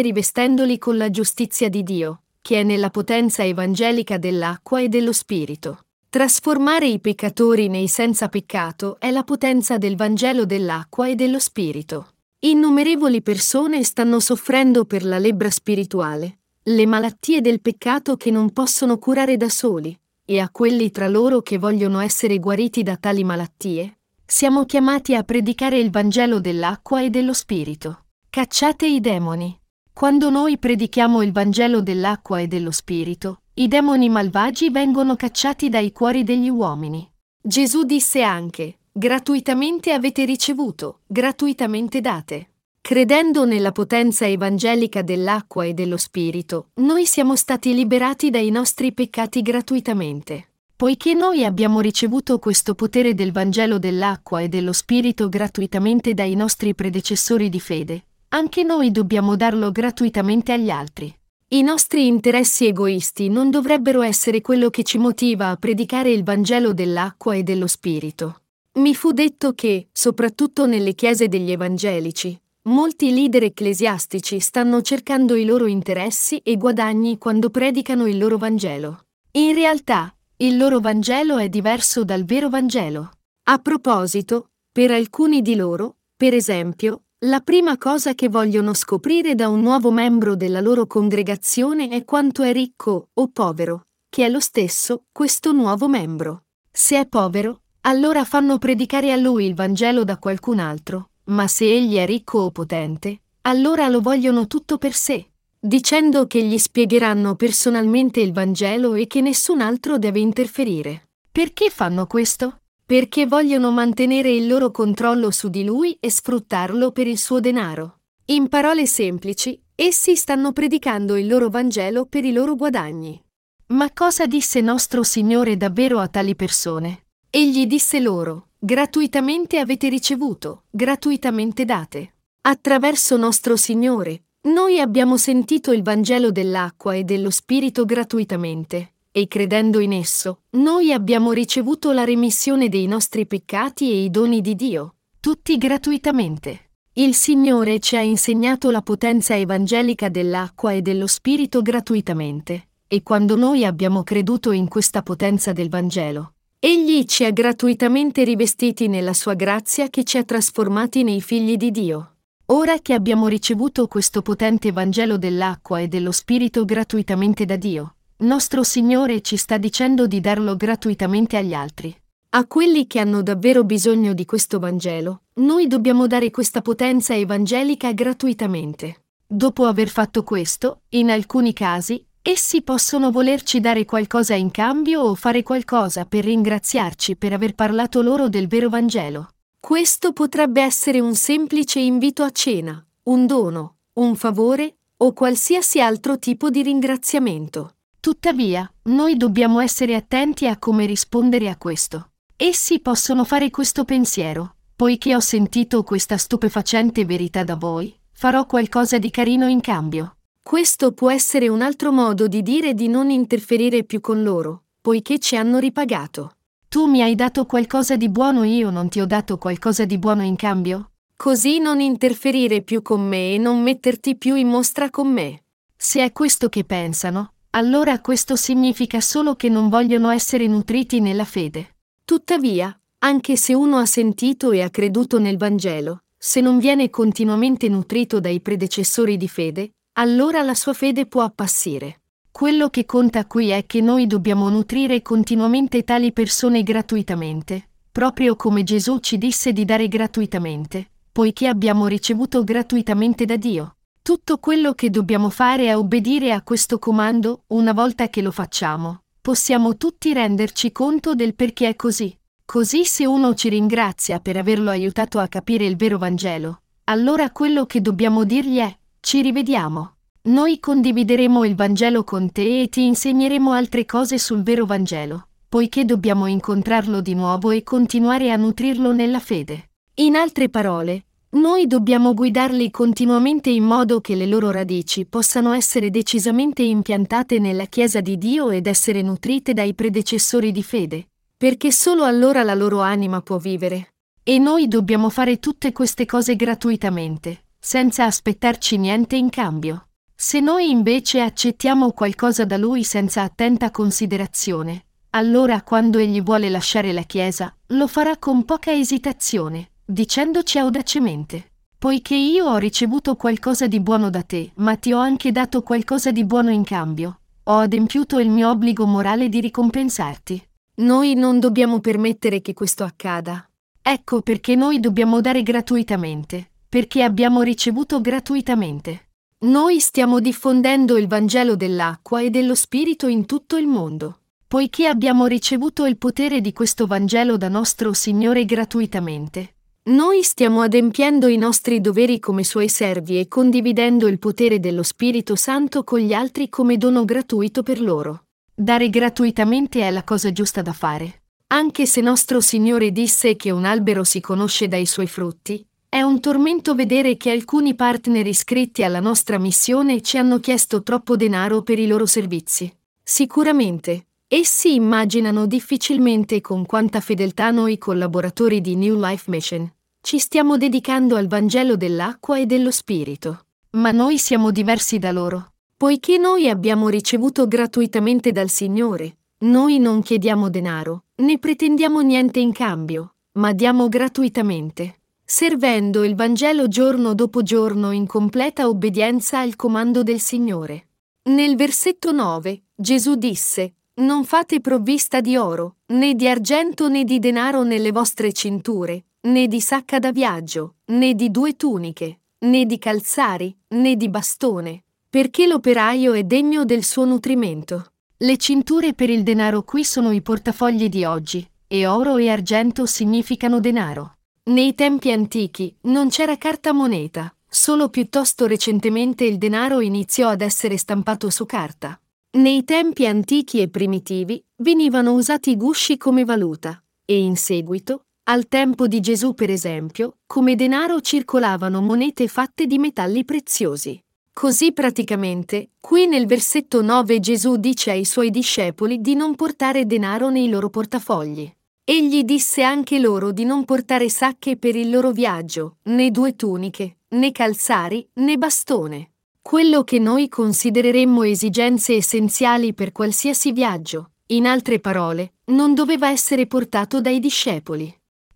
rivestendoli con la giustizia di Dio che è nella potenza evangelica dell'acqua e dello Spirito. Trasformare i peccatori nei senza peccato è la potenza del Vangelo dell'acqua e dello Spirito. Innumerevoli persone stanno soffrendo per la lebbra spirituale, le malattie del peccato che non possono curare da soli, e a quelli tra loro che vogliono essere guariti da tali malattie, siamo chiamati a predicare il Vangelo dell'acqua e dello Spirito. Cacciate i demoni, quando noi predichiamo il Vangelo dell'acqua e dello Spirito, i demoni malvagi vengono cacciati dai cuori degli uomini. Gesù disse anche, gratuitamente avete ricevuto, gratuitamente date. Credendo nella potenza evangelica dell'acqua e dello Spirito, noi siamo stati liberati dai nostri peccati gratuitamente. Poiché noi abbiamo ricevuto questo potere del Vangelo dell'acqua e dello Spirito gratuitamente dai nostri predecessori di fede, anche noi dobbiamo darlo gratuitamente agli altri. I nostri interessi egoisti non dovrebbero essere quello che ci motiva a predicare il Vangelo dell'acqua e dello Spirito. Mi fu detto che, soprattutto nelle chiese degli evangelici, molti leader ecclesiastici stanno cercando i loro interessi e guadagni quando predicano il loro Vangelo. In realtà, il loro Vangelo è diverso dal vero Vangelo. A proposito, per alcuni di loro, per esempio, la prima cosa che vogliono scoprire da un nuovo membro della loro congregazione è quanto è ricco o povero, che è lo stesso questo nuovo membro. Se è povero, allora fanno predicare a lui il Vangelo da qualcun altro, ma se egli è ricco o potente, allora lo vogliono tutto per sé. dicendo che gli spiegheranno personalmente il Vangelo e che nessun altro deve interferire. Perché fanno questo? Perché vogliono mantenere il loro controllo su di lui e sfruttarlo per il suo denaro. In parole semplici, essi stanno predicando il loro Vangelo per i loro guadagni. Ma cosa disse nostro Signore davvero a tali persone? Egli disse loro, gratuitamente avete ricevuto, gratuitamente date. Attraverso nostro Signore, noi abbiamo sentito il Vangelo dell'acqua e dello Spirito gratuitamente, e credendo in esso, noi abbiamo ricevuto la remissione dei nostri peccati e i doni di Dio, tutti gratuitamente. Il Signore ci ha insegnato la potenza evangelica dell'acqua e dello Spirito gratuitamente, e quando noi abbiamo creduto in questa potenza del Vangelo, Egli ci ha gratuitamente rivestiti nella sua grazia che ci ha trasformati nei figli di Dio. Ora che abbiamo ricevuto questo potente Vangelo dell'acqua e dello Spirito gratuitamente da Dio, nostro Signore ci sta dicendo di darlo gratuitamente agli altri. A quelli che hanno davvero bisogno di questo Vangelo, noi dobbiamo dare questa potenza evangelica gratuitamente. Dopo aver fatto questo, in alcuni casi, essi possono volerci dare qualcosa in cambio o fare qualcosa per ringraziarci per aver parlato loro del vero Vangelo. Questo potrebbe essere un semplice invito a cena, un dono, un favore o qualsiasi altro tipo di ringraziamento. Tuttavia, noi dobbiamo essere attenti a come rispondere a questo. Essi possono fare questo pensiero. Poiché ho sentito questa stupefacente verità da voi, farò qualcosa di carino in cambio. Questo può essere un altro modo di dire di non interferire più con loro, poiché ci hanno ripagato. Tu mi hai dato qualcosa di buono, io non ti ho dato qualcosa di buono in cambio? Così non interferire più con me e non metterti più in mostra con me. Se è questo che pensano, allora questo significa solo che non vogliono essere nutriti nella fede. Tuttavia, anche se uno ha sentito e ha creduto nel Vangelo, se non viene continuamente nutrito dai predecessori di fede, allora la sua fede può appassire. Quello che conta qui è che noi dobbiamo nutrire continuamente tali persone gratuitamente, proprio come Gesù ci disse di dare gratuitamente, poiché abbiamo ricevuto gratuitamente da Dio. Tutto quello che dobbiamo fare è obbedire a questo comando, una volta che lo facciamo, possiamo tutti renderci conto del perché è così. Così se uno ci ringrazia per averlo aiutato a capire il vero Vangelo, allora quello che dobbiamo dirgli è, ci rivediamo. Noi condivideremo il Vangelo con te e ti insegneremo altre cose sul vero Vangelo, poiché dobbiamo incontrarlo di nuovo e continuare a nutrirlo nella fede. In altre parole, noi dobbiamo guidarli continuamente in modo che le loro radici possano essere decisamente impiantate nella Chiesa di Dio ed essere nutrite dai predecessori di fede, perché solo allora la loro anima può vivere. E noi dobbiamo fare tutte queste cose gratuitamente, senza aspettarci niente in cambio. Se noi invece accettiamo qualcosa da lui senza attenta considerazione, allora quando egli vuole lasciare la Chiesa, lo farà con poca esitazione, dicendoci audacemente, poiché io ho ricevuto qualcosa di buono da te, ma ti ho anche dato qualcosa di buono in cambio, ho adempiuto il mio obbligo morale di ricompensarti. Noi non dobbiamo permettere che questo accada. Ecco perché noi dobbiamo dare gratuitamente, perché abbiamo ricevuto gratuitamente. Noi stiamo diffondendo il Vangelo dell'acqua e dello Spirito in tutto il mondo, poiché abbiamo ricevuto il potere di questo Vangelo da nostro Signore gratuitamente. Noi stiamo adempiendo i nostri doveri come Suoi servi e condividendo il potere dello Spirito Santo con gli altri come dono gratuito per loro. Dare gratuitamente è la cosa giusta da fare. Anche se nostro Signore disse che un albero si conosce dai suoi frutti, è un tormento vedere che alcuni partner iscritti alla nostra missione ci hanno chiesto troppo denaro per i loro servizi. Sicuramente, essi immaginano difficilmente con quanta fedeltà noi collaboratori di New Life Mission ci stiamo dedicando al Vangelo dell'acqua e dello Spirito. Ma noi siamo diversi da loro. Poiché noi abbiamo ricevuto gratuitamente dal Signore, noi non chiediamo denaro, né pretendiamo niente in cambio, ma diamo gratuitamente servendo il Vangelo giorno dopo giorno in completa obbedienza al comando del Signore. Nel versetto 9, Gesù disse, Non fate provvista di oro, né di argento né di denaro nelle vostre cinture, né di sacca da viaggio, né di due tuniche, né di calzari, né di bastone, perché l'operaio è degno del suo nutrimento. Le cinture per il denaro qui sono i portafogli di oggi, e oro e argento significano denaro. Nei tempi antichi non c'era carta moneta, solo piuttosto recentemente il denaro iniziò ad essere stampato su carta. Nei tempi antichi e primitivi venivano usati gusci come valuta, e in seguito, al tempo di Gesù per esempio, come denaro circolavano monete fatte di metalli preziosi. Così praticamente, qui nel versetto 9 Gesù dice ai suoi discepoli di non portare denaro nei loro portafogli. Egli disse anche loro di non portare sacche per il loro viaggio, né due tuniche, né calzari, né bastone. Quello che noi considereremmo esigenze essenziali per qualsiasi viaggio, in altre parole, non doveva essere portato dai discepoli.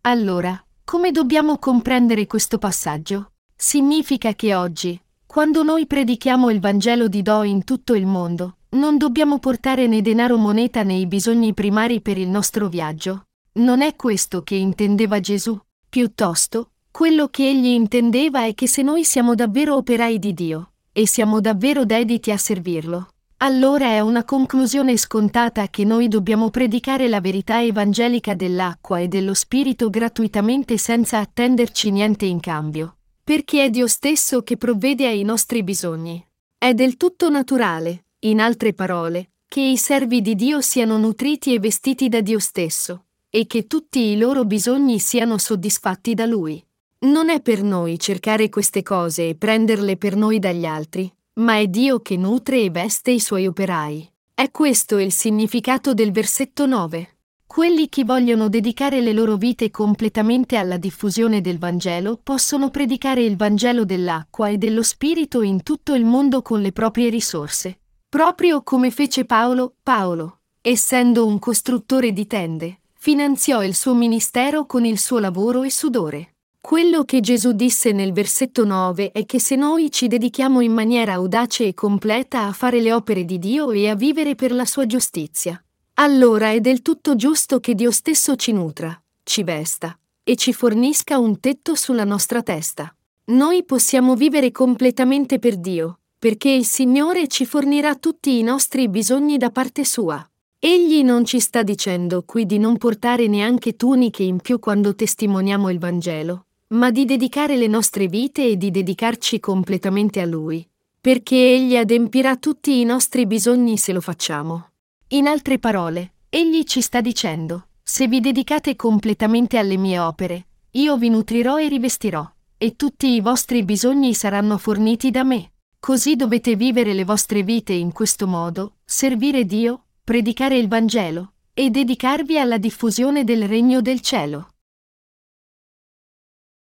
Allora, come dobbiamo comprendere questo passaggio? Significa che oggi, quando noi predichiamo il Vangelo di Do in tutto il mondo, non dobbiamo portare né denaro moneta né i bisogni primari per il nostro viaggio. Non è questo che intendeva Gesù. Piuttosto, quello che egli intendeva è che se noi siamo davvero operai di Dio, e siamo davvero dediti a servirlo, allora è una conclusione scontata che noi dobbiamo predicare la verità evangelica dell'acqua e dello Spirito gratuitamente senza attenderci niente in cambio perché è Dio stesso che provvede ai nostri bisogni. È del tutto naturale, in altre parole, che i servi di Dio siano nutriti e vestiti da Dio stesso, e che tutti i loro bisogni siano soddisfatti da Lui. Non è per noi cercare queste cose e prenderle per noi dagli altri, ma è Dio che nutre e veste i suoi operai. È questo il significato del versetto 9. Quelli che vogliono dedicare le loro vite completamente alla diffusione del Vangelo possono predicare il Vangelo dell'acqua e dello Spirito in tutto il mondo con le proprie risorse. Proprio come fece Paolo, Paolo, essendo un costruttore di tende, finanziò il suo ministero con il suo lavoro e sudore. Quello che Gesù disse nel versetto 9 è che se noi ci dedichiamo in maniera audace e completa a fare le opere di Dio e a vivere per la sua giustizia, allora è del tutto giusto che Dio stesso ci nutra, ci vesta e ci fornisca un tetto sulla nostra testa. Noi possiamo vivere completamente per Dio, perché il Signore ci fornirà tutti i nostri bisogni da parte sua. Egli non ci sta dicendo qui di non portare neanche tuniche in più quando testimoniamo il Vangelo, ma di dedicare le nostre vite e di dedicarci completamente a Lui, perché Egli adempirà tutti i nostri bisogni se lo facciamo. In altre parole, egli ci sta dicendo, se vi dedicate completamente alle mie opere, io vi nutrirò e rivestirò, e tutti i vostri bisogni saranno forniti da me. Così dovete vivere le vostre vite in questo modo, servire Dio, predicare il Vangelo, e dedicarvi alla diffusione del regno del cielo.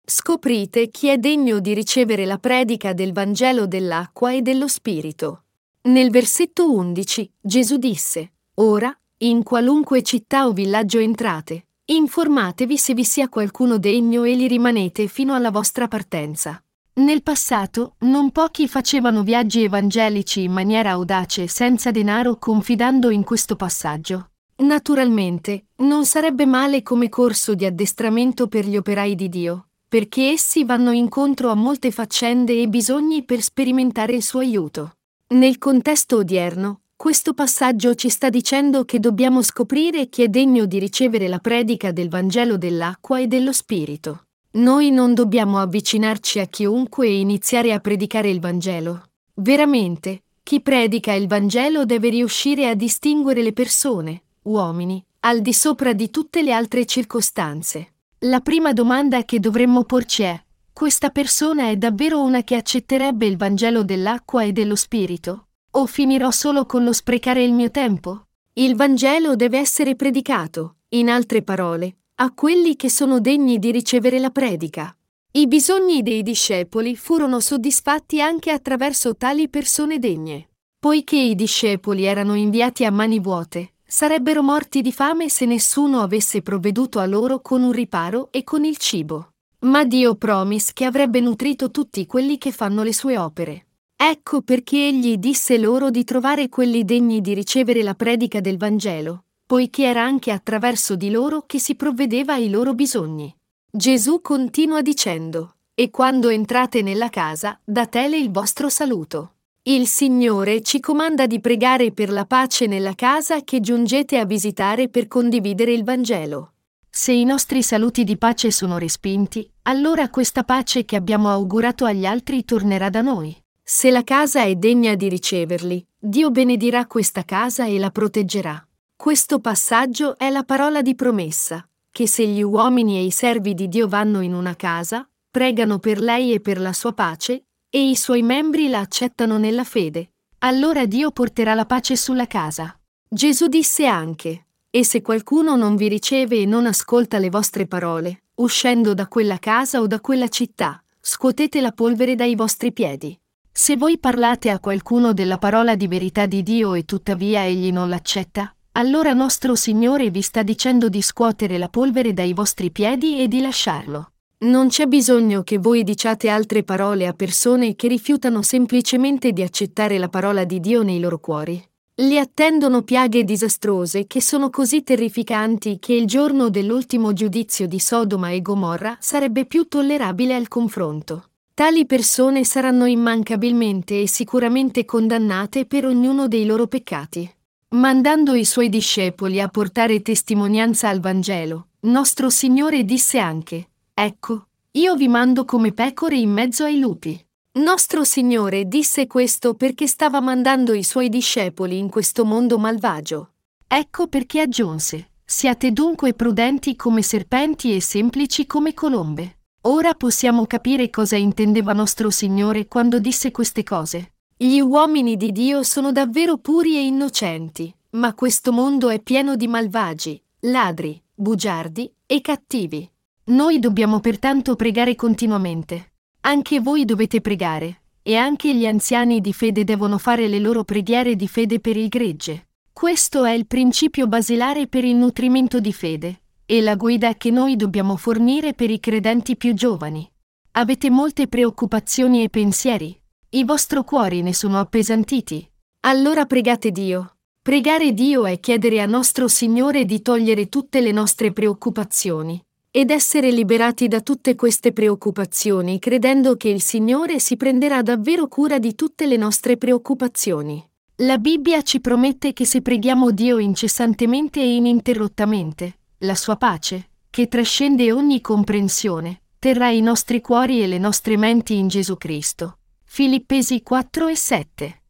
Scoprite chi è degno di ricevere la predica del Vangelo dell'acqua e dello Spirito. Nel versetto 11 Gesù disse, Ora, in qualunque città o villaggio entrate, informatevi se vi sia qualcuno degno e li rimanete fino alla vostra partenza. Nel passato, non pochi facevano viaggi evangelici in maniera audace senza denaro confidando in questo passaggio. Naturalmente, non sarebbe male come corso di addestramento per gli operai di Dio, perché essi vanno incontro a molte faccende e bisogni per sperimentare il suo aiuto. Nel contesto odierno, questo passaggio ci sta dicendo che dobbiamo scoprire chi è degno di ricevere la predica del Vangelo dell'acqua e dello Spirito. Noi non dobbiamo avvicinarci a chiunque e iniziare a predicare il Vangelo. Veramente, chi predica il Vangelo deve riuscire a distinguere le persone, uomini, al di sopra di tutte le altre circostanze. La prima domanda che dovremmo porci è questa persona è davvero una che accetterebbe il Vangelo dell'acqua e dello Spirito? O finirò solo con lo sprecare il mio tempo? Il Vangelo deve essere predicato, in altre parole, a quelli che sono degni di ricevere la predica. I bisogni dei discepoli furono soddisfatti anche attraverso tali persone degne. Poiché i discepoli erano inviati a mani vuote, sarebbero morti di fame se nessuno avesse provveduto a loro con un riparo e con il cibo. Ma Dio promise che avrebbe nutrito tutti quelli che fanno le sue opere. Ecco perché egli disse loro di trovare quelli degni di ricevere la predica del Vangelo, poiché era anche attraverso di loro che si provvedeva ai loro bisogni. Gesù continua dicendo, E quando entrate nella casa, datele il vostro saluto. Il Signore ci comanda di pregare per la pace nella casa che giungete a visitare per condividere il Vangelo. Se i nostri saluti di pace sono respinti, allora questa pace che abbiamo augurato agli altri tornerà da noi. Se la casa è degna di riceverli, Dio benedirà questa casa e la proteggerà. Questo passaggio è la parola di promessa, che se gli uomini e i servi di Dio vanno in una casa, pregano per lei e per la sua pace, e i suoi membri la accettano nella fede, allora Dio porterà la pace sulla casa. Gesù disse anche, e se qualcuno non vi riceve e non ascolta le vostre parole, uscendo da quella casa o da quella città, scuotete la polvere dai vostri piedi. Se voi parlate a qualcuno della parola di verità di Dio e tuttavia egli non l'accetta, allora nostro Signore vi sta dicendo di scuotere la polvere dai vostri piedi e di lasciarlo. Non c'è bisogno che voi diciate altre parole a persone che rifiutano semplicemente di accettare la parola di Dio nei loro cuori. Li attendono piaghe disastrose che sono così terrificanti che il giorno dell'ultimo giudizio di Sodoma e Gomorra sarebbe più tollerabile al confronto. Tali persone saranno immancabilmente e sicuramente condannate per ognuno dei loro peccati. Mandando i suoi discepoli a portare testimonianza al Vangelo, nostro Signore disse anche, Ecco, io vi mando come pecore in mezzo ai lupi. Nostro Signore disse questo perché stava mandando i suoi discepoli in questo mondo malvagio. Ecco perché aggiunse, siate dunque prudenti come serpenti e semplici come colombe. Ora possiamo capire cosa intendeva nostro Signore quando disse queste cose. Gli uomini di Dio sono davvero puri e innocenti, ma questo mondo è pieno di malvagi, ladri, bugiardi e cattivi. Noi dobbiamo pertanto pregare continuamente. Anche voi dovete pregare, e anche gli anziani di fede devono fare le loro preghiere di fede per il gregge. Questo è il principio basilare per il nutrimento di fede, e la guida che noi dobbiamo fornire per i credenti più giovani. Avete molte preoccupazioni e pensieri. I vostri cuori ne sono appesantiti. Allora pregate Dio. Pregare Dio è chiedere a nostro Signore di togliere tutte le nostre preoccupazioni ed essere liberati da tutte queste preoccupazioni credendo che il Signore si prenderà davvero cura di tutte le nostre preoccupazioni. La Bibbia ci promette che se preghiamo Dio incessantemente e ininterrottamente, la sua pace, che trascende ogni comprensione, terrà i nostri cuori e le nostre menti in Gesù Cristo. Filippesi 4 e 7.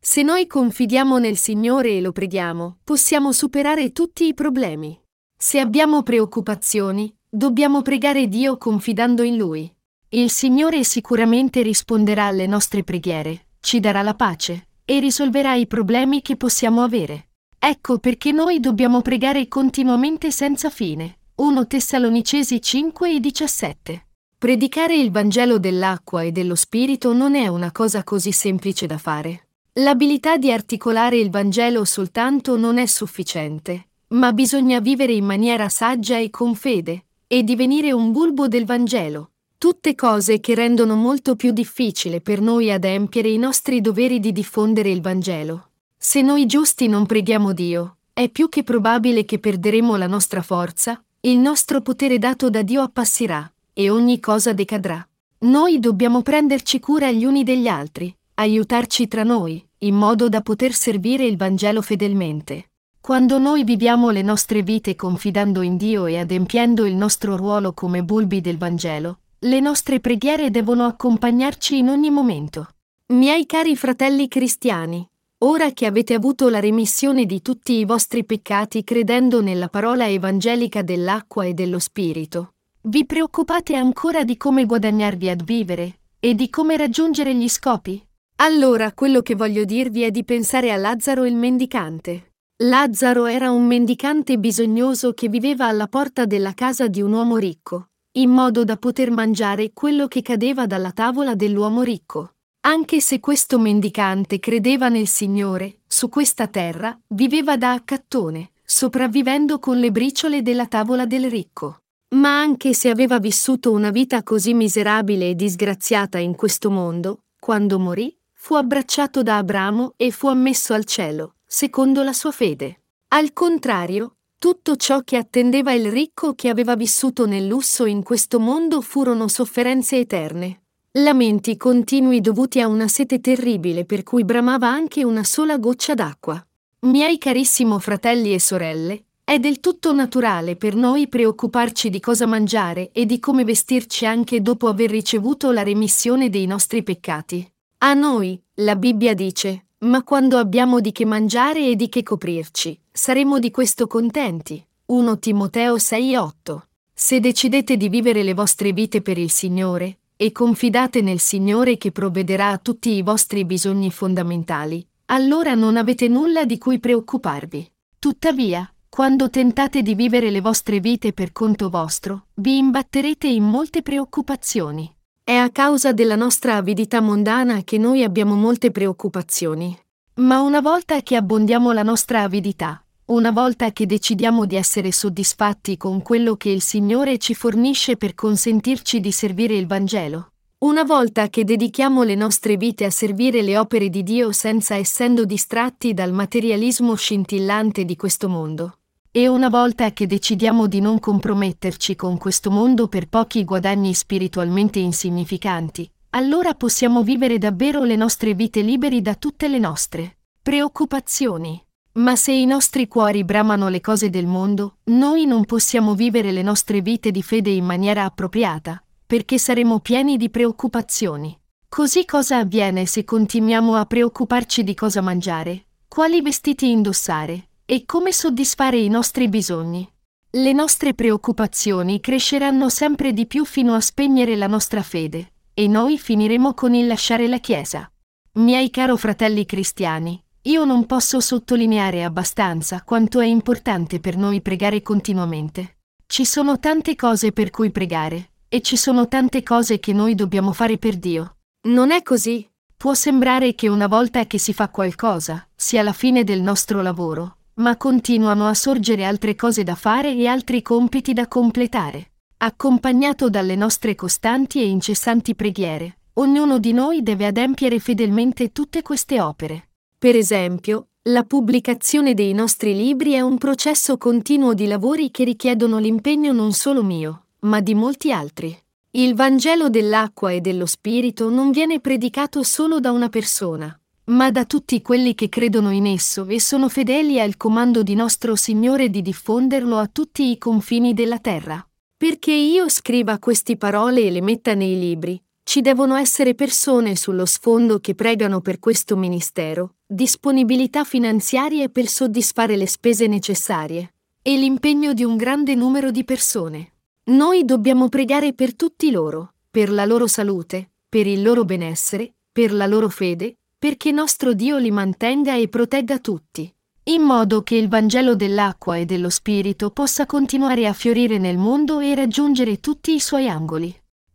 Se noi confidiamo nel Signore e lo preghiamo, possiamo superare tutti i problemi. Se abbiamo preoccupazioni, dobbiamo pregare Dio confidando in Lui. Il Signore sicuramente risponderà alle nostre preghiere, ci darà la pace e risolverà i problemi che possiamo avere. Ecco perché noi dobbiamo pregare continuamente senza fine. 1 Tessalonicesi 5 e 17. Predicare il Vangelo dell'acqua e dello Spirito non è una cosa così semplice da fare. L'abilità di articolare il Vangelo soltanto non è sufficiente, ma bisogna vivere in maniera saggia e con fede, e divenire un bulbo del Vangelo. Tutte cose che rendono molto più difficile per noi adempiere i nostri doveri di diffondere il Vangelo. Se noi giusti non preghiamo Dio, è più che probabile che perderemo la nostra forza, il nostro potere dato da Dio appassirà, e ogni cosa decadrà. Noi dobbiamo prenderci cura gli uni degli altri, aiutarci tra noi, in modo da poter servire il Vangelo fedelmente. Quando noi viviamo le nostre vite confidando in Dio e adempiendo il nostro ruolo come bulbi del Vangelo, le nostre preghiere devono accompagnarci in ogni momento. Miei cari fratelli cristiani, ora che avete avuto la remissione di tutti i vostri peccati credendo nella parola evangelica dell'acqua e dello Spirito, vi preoccupate ancora di come guadagnarvi a vivere e di come raggiungere gli scopi? Allora quello che voglio dirvi è di pensare a Lazzaro il mendicante. Lazzaro era un mendicante bisognoso che viveva alla porta della casa di un uomo ricco, in modo da poter mangiare quello che cadeva dalla tavola dell'uomo ricco. Anche se questo mendicante credeva nel Signore, su questa terra viveva da accattone, sopravvivendo con le briciole della tavola del ricco. Ma anche se aveva vissuto una vita così miserabile e disgraziata in questo mondo, quando morì, fu abbracciato da Abramo e fu ammesso al cielo, secondo la sua fede. Al contrario, tutto ciò che attendeva il ricco che aveva vissuto nel lusso in questo mondo furono sofferenze eterne. lamenti continui dovuti a una sete terribile per cui bramava anche una sola goccia d'acqua. Miei carissimo fratelli e sorelle, è del tutto naturale per noi preoccuparci di cosa mangiare e di come vestirci anche dopo aver ricevuto la remissione dei nostri peccati. A noi, la Bibbia dice, ma quando abbiamo di che mangiare e di che coprirci, saremo di questo contenti. 1 Timoteo 6:8. Se decidete di vivere le vostre vite per il Signore, e confidate nel Signore che provvederà a tutti i vostri bisogni fondamentali, allora non avete nulla di cui preoccuparvi. Tuttavia, quando tentate di vivere le vostre vite per conto vostro, vi imbatterete in molte preoccupazioni. È a causa della nostra avidità mondana che noi abbiamo molte preoccupazioni. Ma una volta che abbondiamo la nostra avidità, una volta che decidiamo di essere soddisfatti con quello che il Signore ci fornisce per consentirci di servire il Vangelo, una volta che dedichiamo le nostre vite a servire le opere di Dio senza essendo distratti dal materialismo scintillante di questo mondo, e una volta che decidiamo di non comprometterci con questo mondo per pochi guadagni spiritualmente insignificanti, allora possiamo vivere davvero le nostre vite liberi da tutte le nostre preoccupazioni. Ma se i nostri cuori bramano le cose del mondo, noi non possiamo vivere le nostre vite di fede in maniera appropriata, perché saremo pieni di preoccupazioni. Così cosa avviene se continuiamo a preoccuparci di cosa mangiare, quali vestiti indossare, e come soddisfare i nostri bisogni. Le nostre preoccupazioni cresceranno sempre di più fino a spegnere la nostra fede, e noi finiremo con il lasciare la Chiesa. Miei caro fratelli cristiani, io non posso sottolineare abbastanza quanto è importante per noi pregare continuamente. Ci sono tante cose per cui pregare, e ci sono tante cose che noi dobbiamo fare per Dio. Non è così? Può sembrare che una volta che si fa qualcosa, sia la fine del nostro lavoro, ma continuano a sorgere altre cose da fare e altri compiti da completare. Accompagnato dalle nostre costanti e incessanti preghiere, ognuno di noi deve adempiere fedelmente tutte queste opere. Per esempio, la pubblicazione dei nostri libri è un processo continuo di lavori che richiedono l'impegno non solo mio, ma di molti altri. Il Vangelo dell'acqua e dello Spirito non viene predicato solo da una persona, ma da tutti quelli che credono in esso e sono fedeli al comando di nostro Signore di diffonderlo a tutti i confini della terra. Perché io scriva queste parole e le metta nei libri, ci devono essere persone sullo sfondo che pregano per questo ministero, disponibilità finanziarie per soddisfare le spese necessarie, e l'impegno di un grande numero di persone. Noi dobbiamo pregare per tutti loro, per la loro salute, per il loro benessere, per la loro fede, perché nostro Dio li mantenga e protegga tutti, in modo che il Vangelo dell'acqua e dello Spirito possa continuare a fiorire nel mondo e raggiungere tutti i suoi angoli.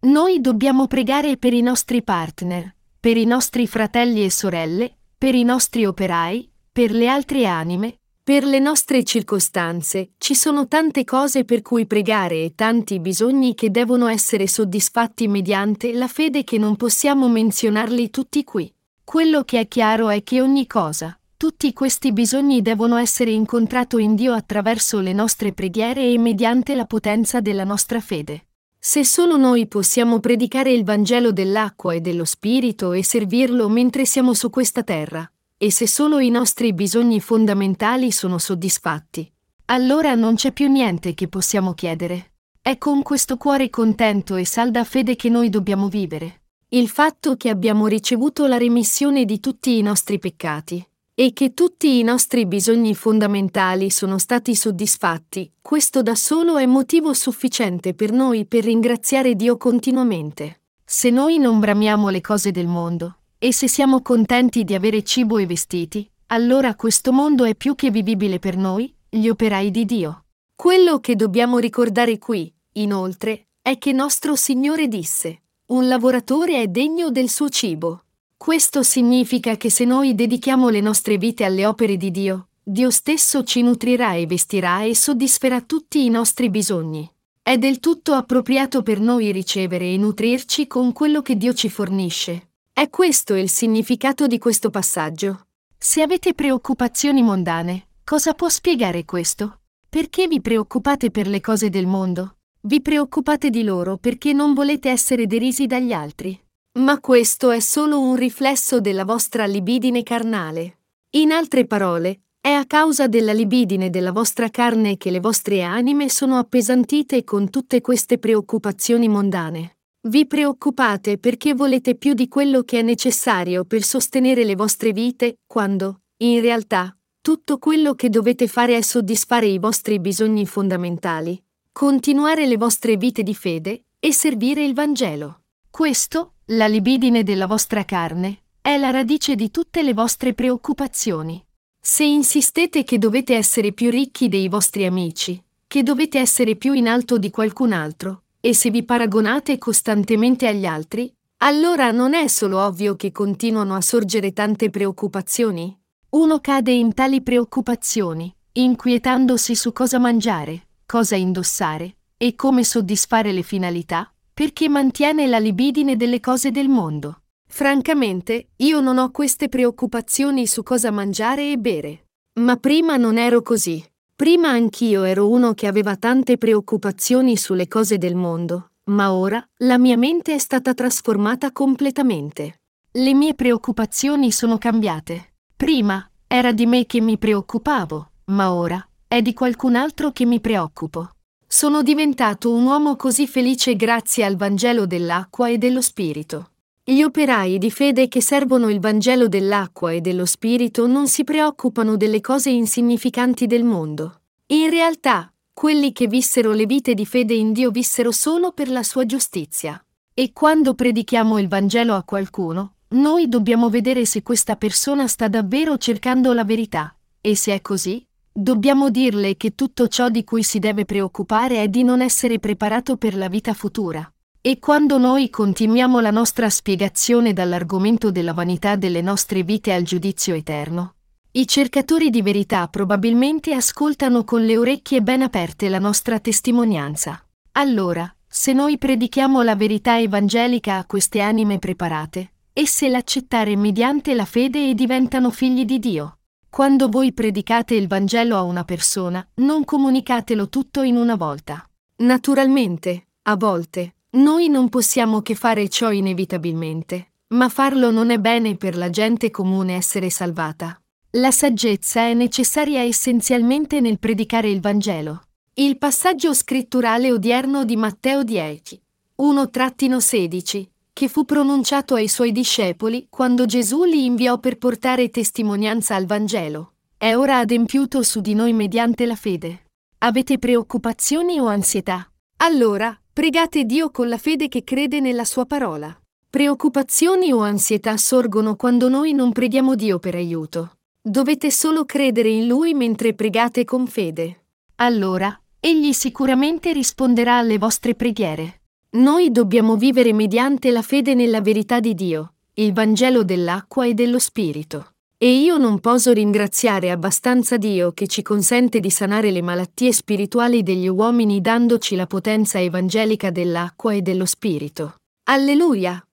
Noi dobbiamo pregare per i nostri partner, per i nostri fratelli e sorelle, per i nostri operai, per le altre anime, per le nostre circostanze. Ci sono tante cose per cui pregare e tanti bisogni che devono essere soddisfatti mediante la fede che non possiamo menzionarli tutti qui. Quello che è chiaro è che ogni cosa, tutti questi bisogni devono essere incontrati in Dio attraverso le nostre preghiere e mediante la potenza della nostra fede. Se solo noi possiamo predicare il Vangelo dell'acqua e dello Spirito e servirlo mentre siamo su questa terra, e se solo i nostri bisogni fondamentali sono soddisfatti, allora non c'è più niente che possiamo chiedere. È con questo cuore contento e salda fede che noi dobbiamo vivere il fatto che abbiamo ricevuto la remissione di tutti i nostri peccati e che tutti i nostri bisogni fondamentali sono stati soddisfatti, questo da solo è motivo sufficiente per noi per ringraziare Dio continuamente. Se noi non bramiamo le cose del mondo, e se siamo contenti di avere cibo e vestiti, allora questo mondo è più che vivibile per noi, gli operai di Dio. Quello che dobbiamo ricordare qui, inoltre, è che nostro Signore disse, un lavoratore è degno del suo cibo. Questo significa che se noi dedichiamo le nostre vite alle opere di Dio, Dio stesso ci nutrirà e vestirà e soddisferà tutti i nostri bisogni. È del tutto appropriato per noi ricevere e nutrirci con quello che Dio ci fornisce. È questo il significato di questo passaggio. Se avete preoccupazioni mondane, cosa può spiegare questo? Perché vi preoccupate per le cose del mondo? Vi preoccupate di loro perché non volete essere derisi dagli altri. Ma questo è solo un riflesso della vostra libidine carnale. In altre parole, è a causa della libidine della vostra carne che le vostre anime sono appesantite con tutte queste preoccupazioni mondane. Vi preoccupate perché volete più di quello che è necessario per sostenere le vostre vite, quando, in realtà, tutto quello che dovete fare è soddisfare i vostri bisogni fondamentali, continuare le vostre vite di fede e servire il Vangelo. Questo, la libidine della vostra carne, è la radice di tutte le vostre preoccupazioni. Se insistete che dovete essere più ricchi dei vostri amici, che dovete essere più in alto di qualcun altro, e se vi paragonate costantemente agli altri, allora non è solo ovvio che continuano a sorgere tante preoccupazioni? Uno cade in tali preoccupazioni, inquietandosi su cosa mangiare, cosa indossare e come soddisfare le finalità, perché mantiene la libidine delle cose del mondo. Francamente, io non ho queste preoccupazioni su cosa mangiare e bere. Ma prima non ero così. Prima anch'io ero uno che aveva tante preoccupazioni sulle cose del mondo, ma ora la mia mente è stata trasformata completamente. Le mie preoccupazioni sono cambiate. Prima era di me che mi preoccupavo, ma ora è di qualcun altro che mi preoccupo. Sono diventato un uomo così felice grazie al Vangelo dell'acqua e dello Spirito. Gli operai di fede che servono il Vangelo dell'acqua e dello Spirito non si preoccupano delle cose insignificanti del mondo. In realtà, quelli che vissero le vite di fede in Dio vissero solo per la sua giustizia. E quando predichiamo il Vangelo a qualcuno, noi dobbiamo vedere se questa persona sta davvero cercando la verità, e se è così, dobbiamo dirle che tutto ciò di cui si deve preoccupare è di non essere preparato per la vita futura. E quando noi continuiamo la nostra spiegazione dall'argomento della vanità delle nostre vite al giudizio eterno, i cercatori di verità probabilmente ascoltano con le orecchie ben aperte la nostra testimonianza. Allora, se noi predichiamo la verità evangelica a queste anime preparate, esse l'accettare mediante la fede e diventano figli di Dio. Quando voi predicate il Vangelo a una persona, non comunicatelo tutto in una volta. Naturalmente, a volte, noi non possiamo che fare ciò inevitabilmente, ma farlo non è bene per la gente comune essere salvata. La saggezza è necessaria essenzialmente nel predicare il Vangelo. Il passaggio scritturale odierno di Matteo 10, 1-16, che fu pronunciato ai suoi discepoli quando Gesù li inviò per portare testimonianza al Vangelo, è ora adempiuto su di noi mediante la fede. Avete preoccupazioni o ansietà? Allora, Pregate Dio con la fede che crede nella sua parola. Preoccupazioni o ansietà sorgono quando noi non preghiamo Dio per aiuto. Dovete solo credere in Lui mentre pregate con fede. Allora, Egli sicuramente risponderà alle vostre preghiere. Noi dobbiamo vivere mediante la fede nella verità di Dio, il Vangelo dell'acqua e dello Spirito. E io non posso ringraziare abbastanza Dio che ci consente di sanare le malattie spirituali degli uomini dandoci la potenza evangelica dell'acqua e dello Spirito. Alleluia!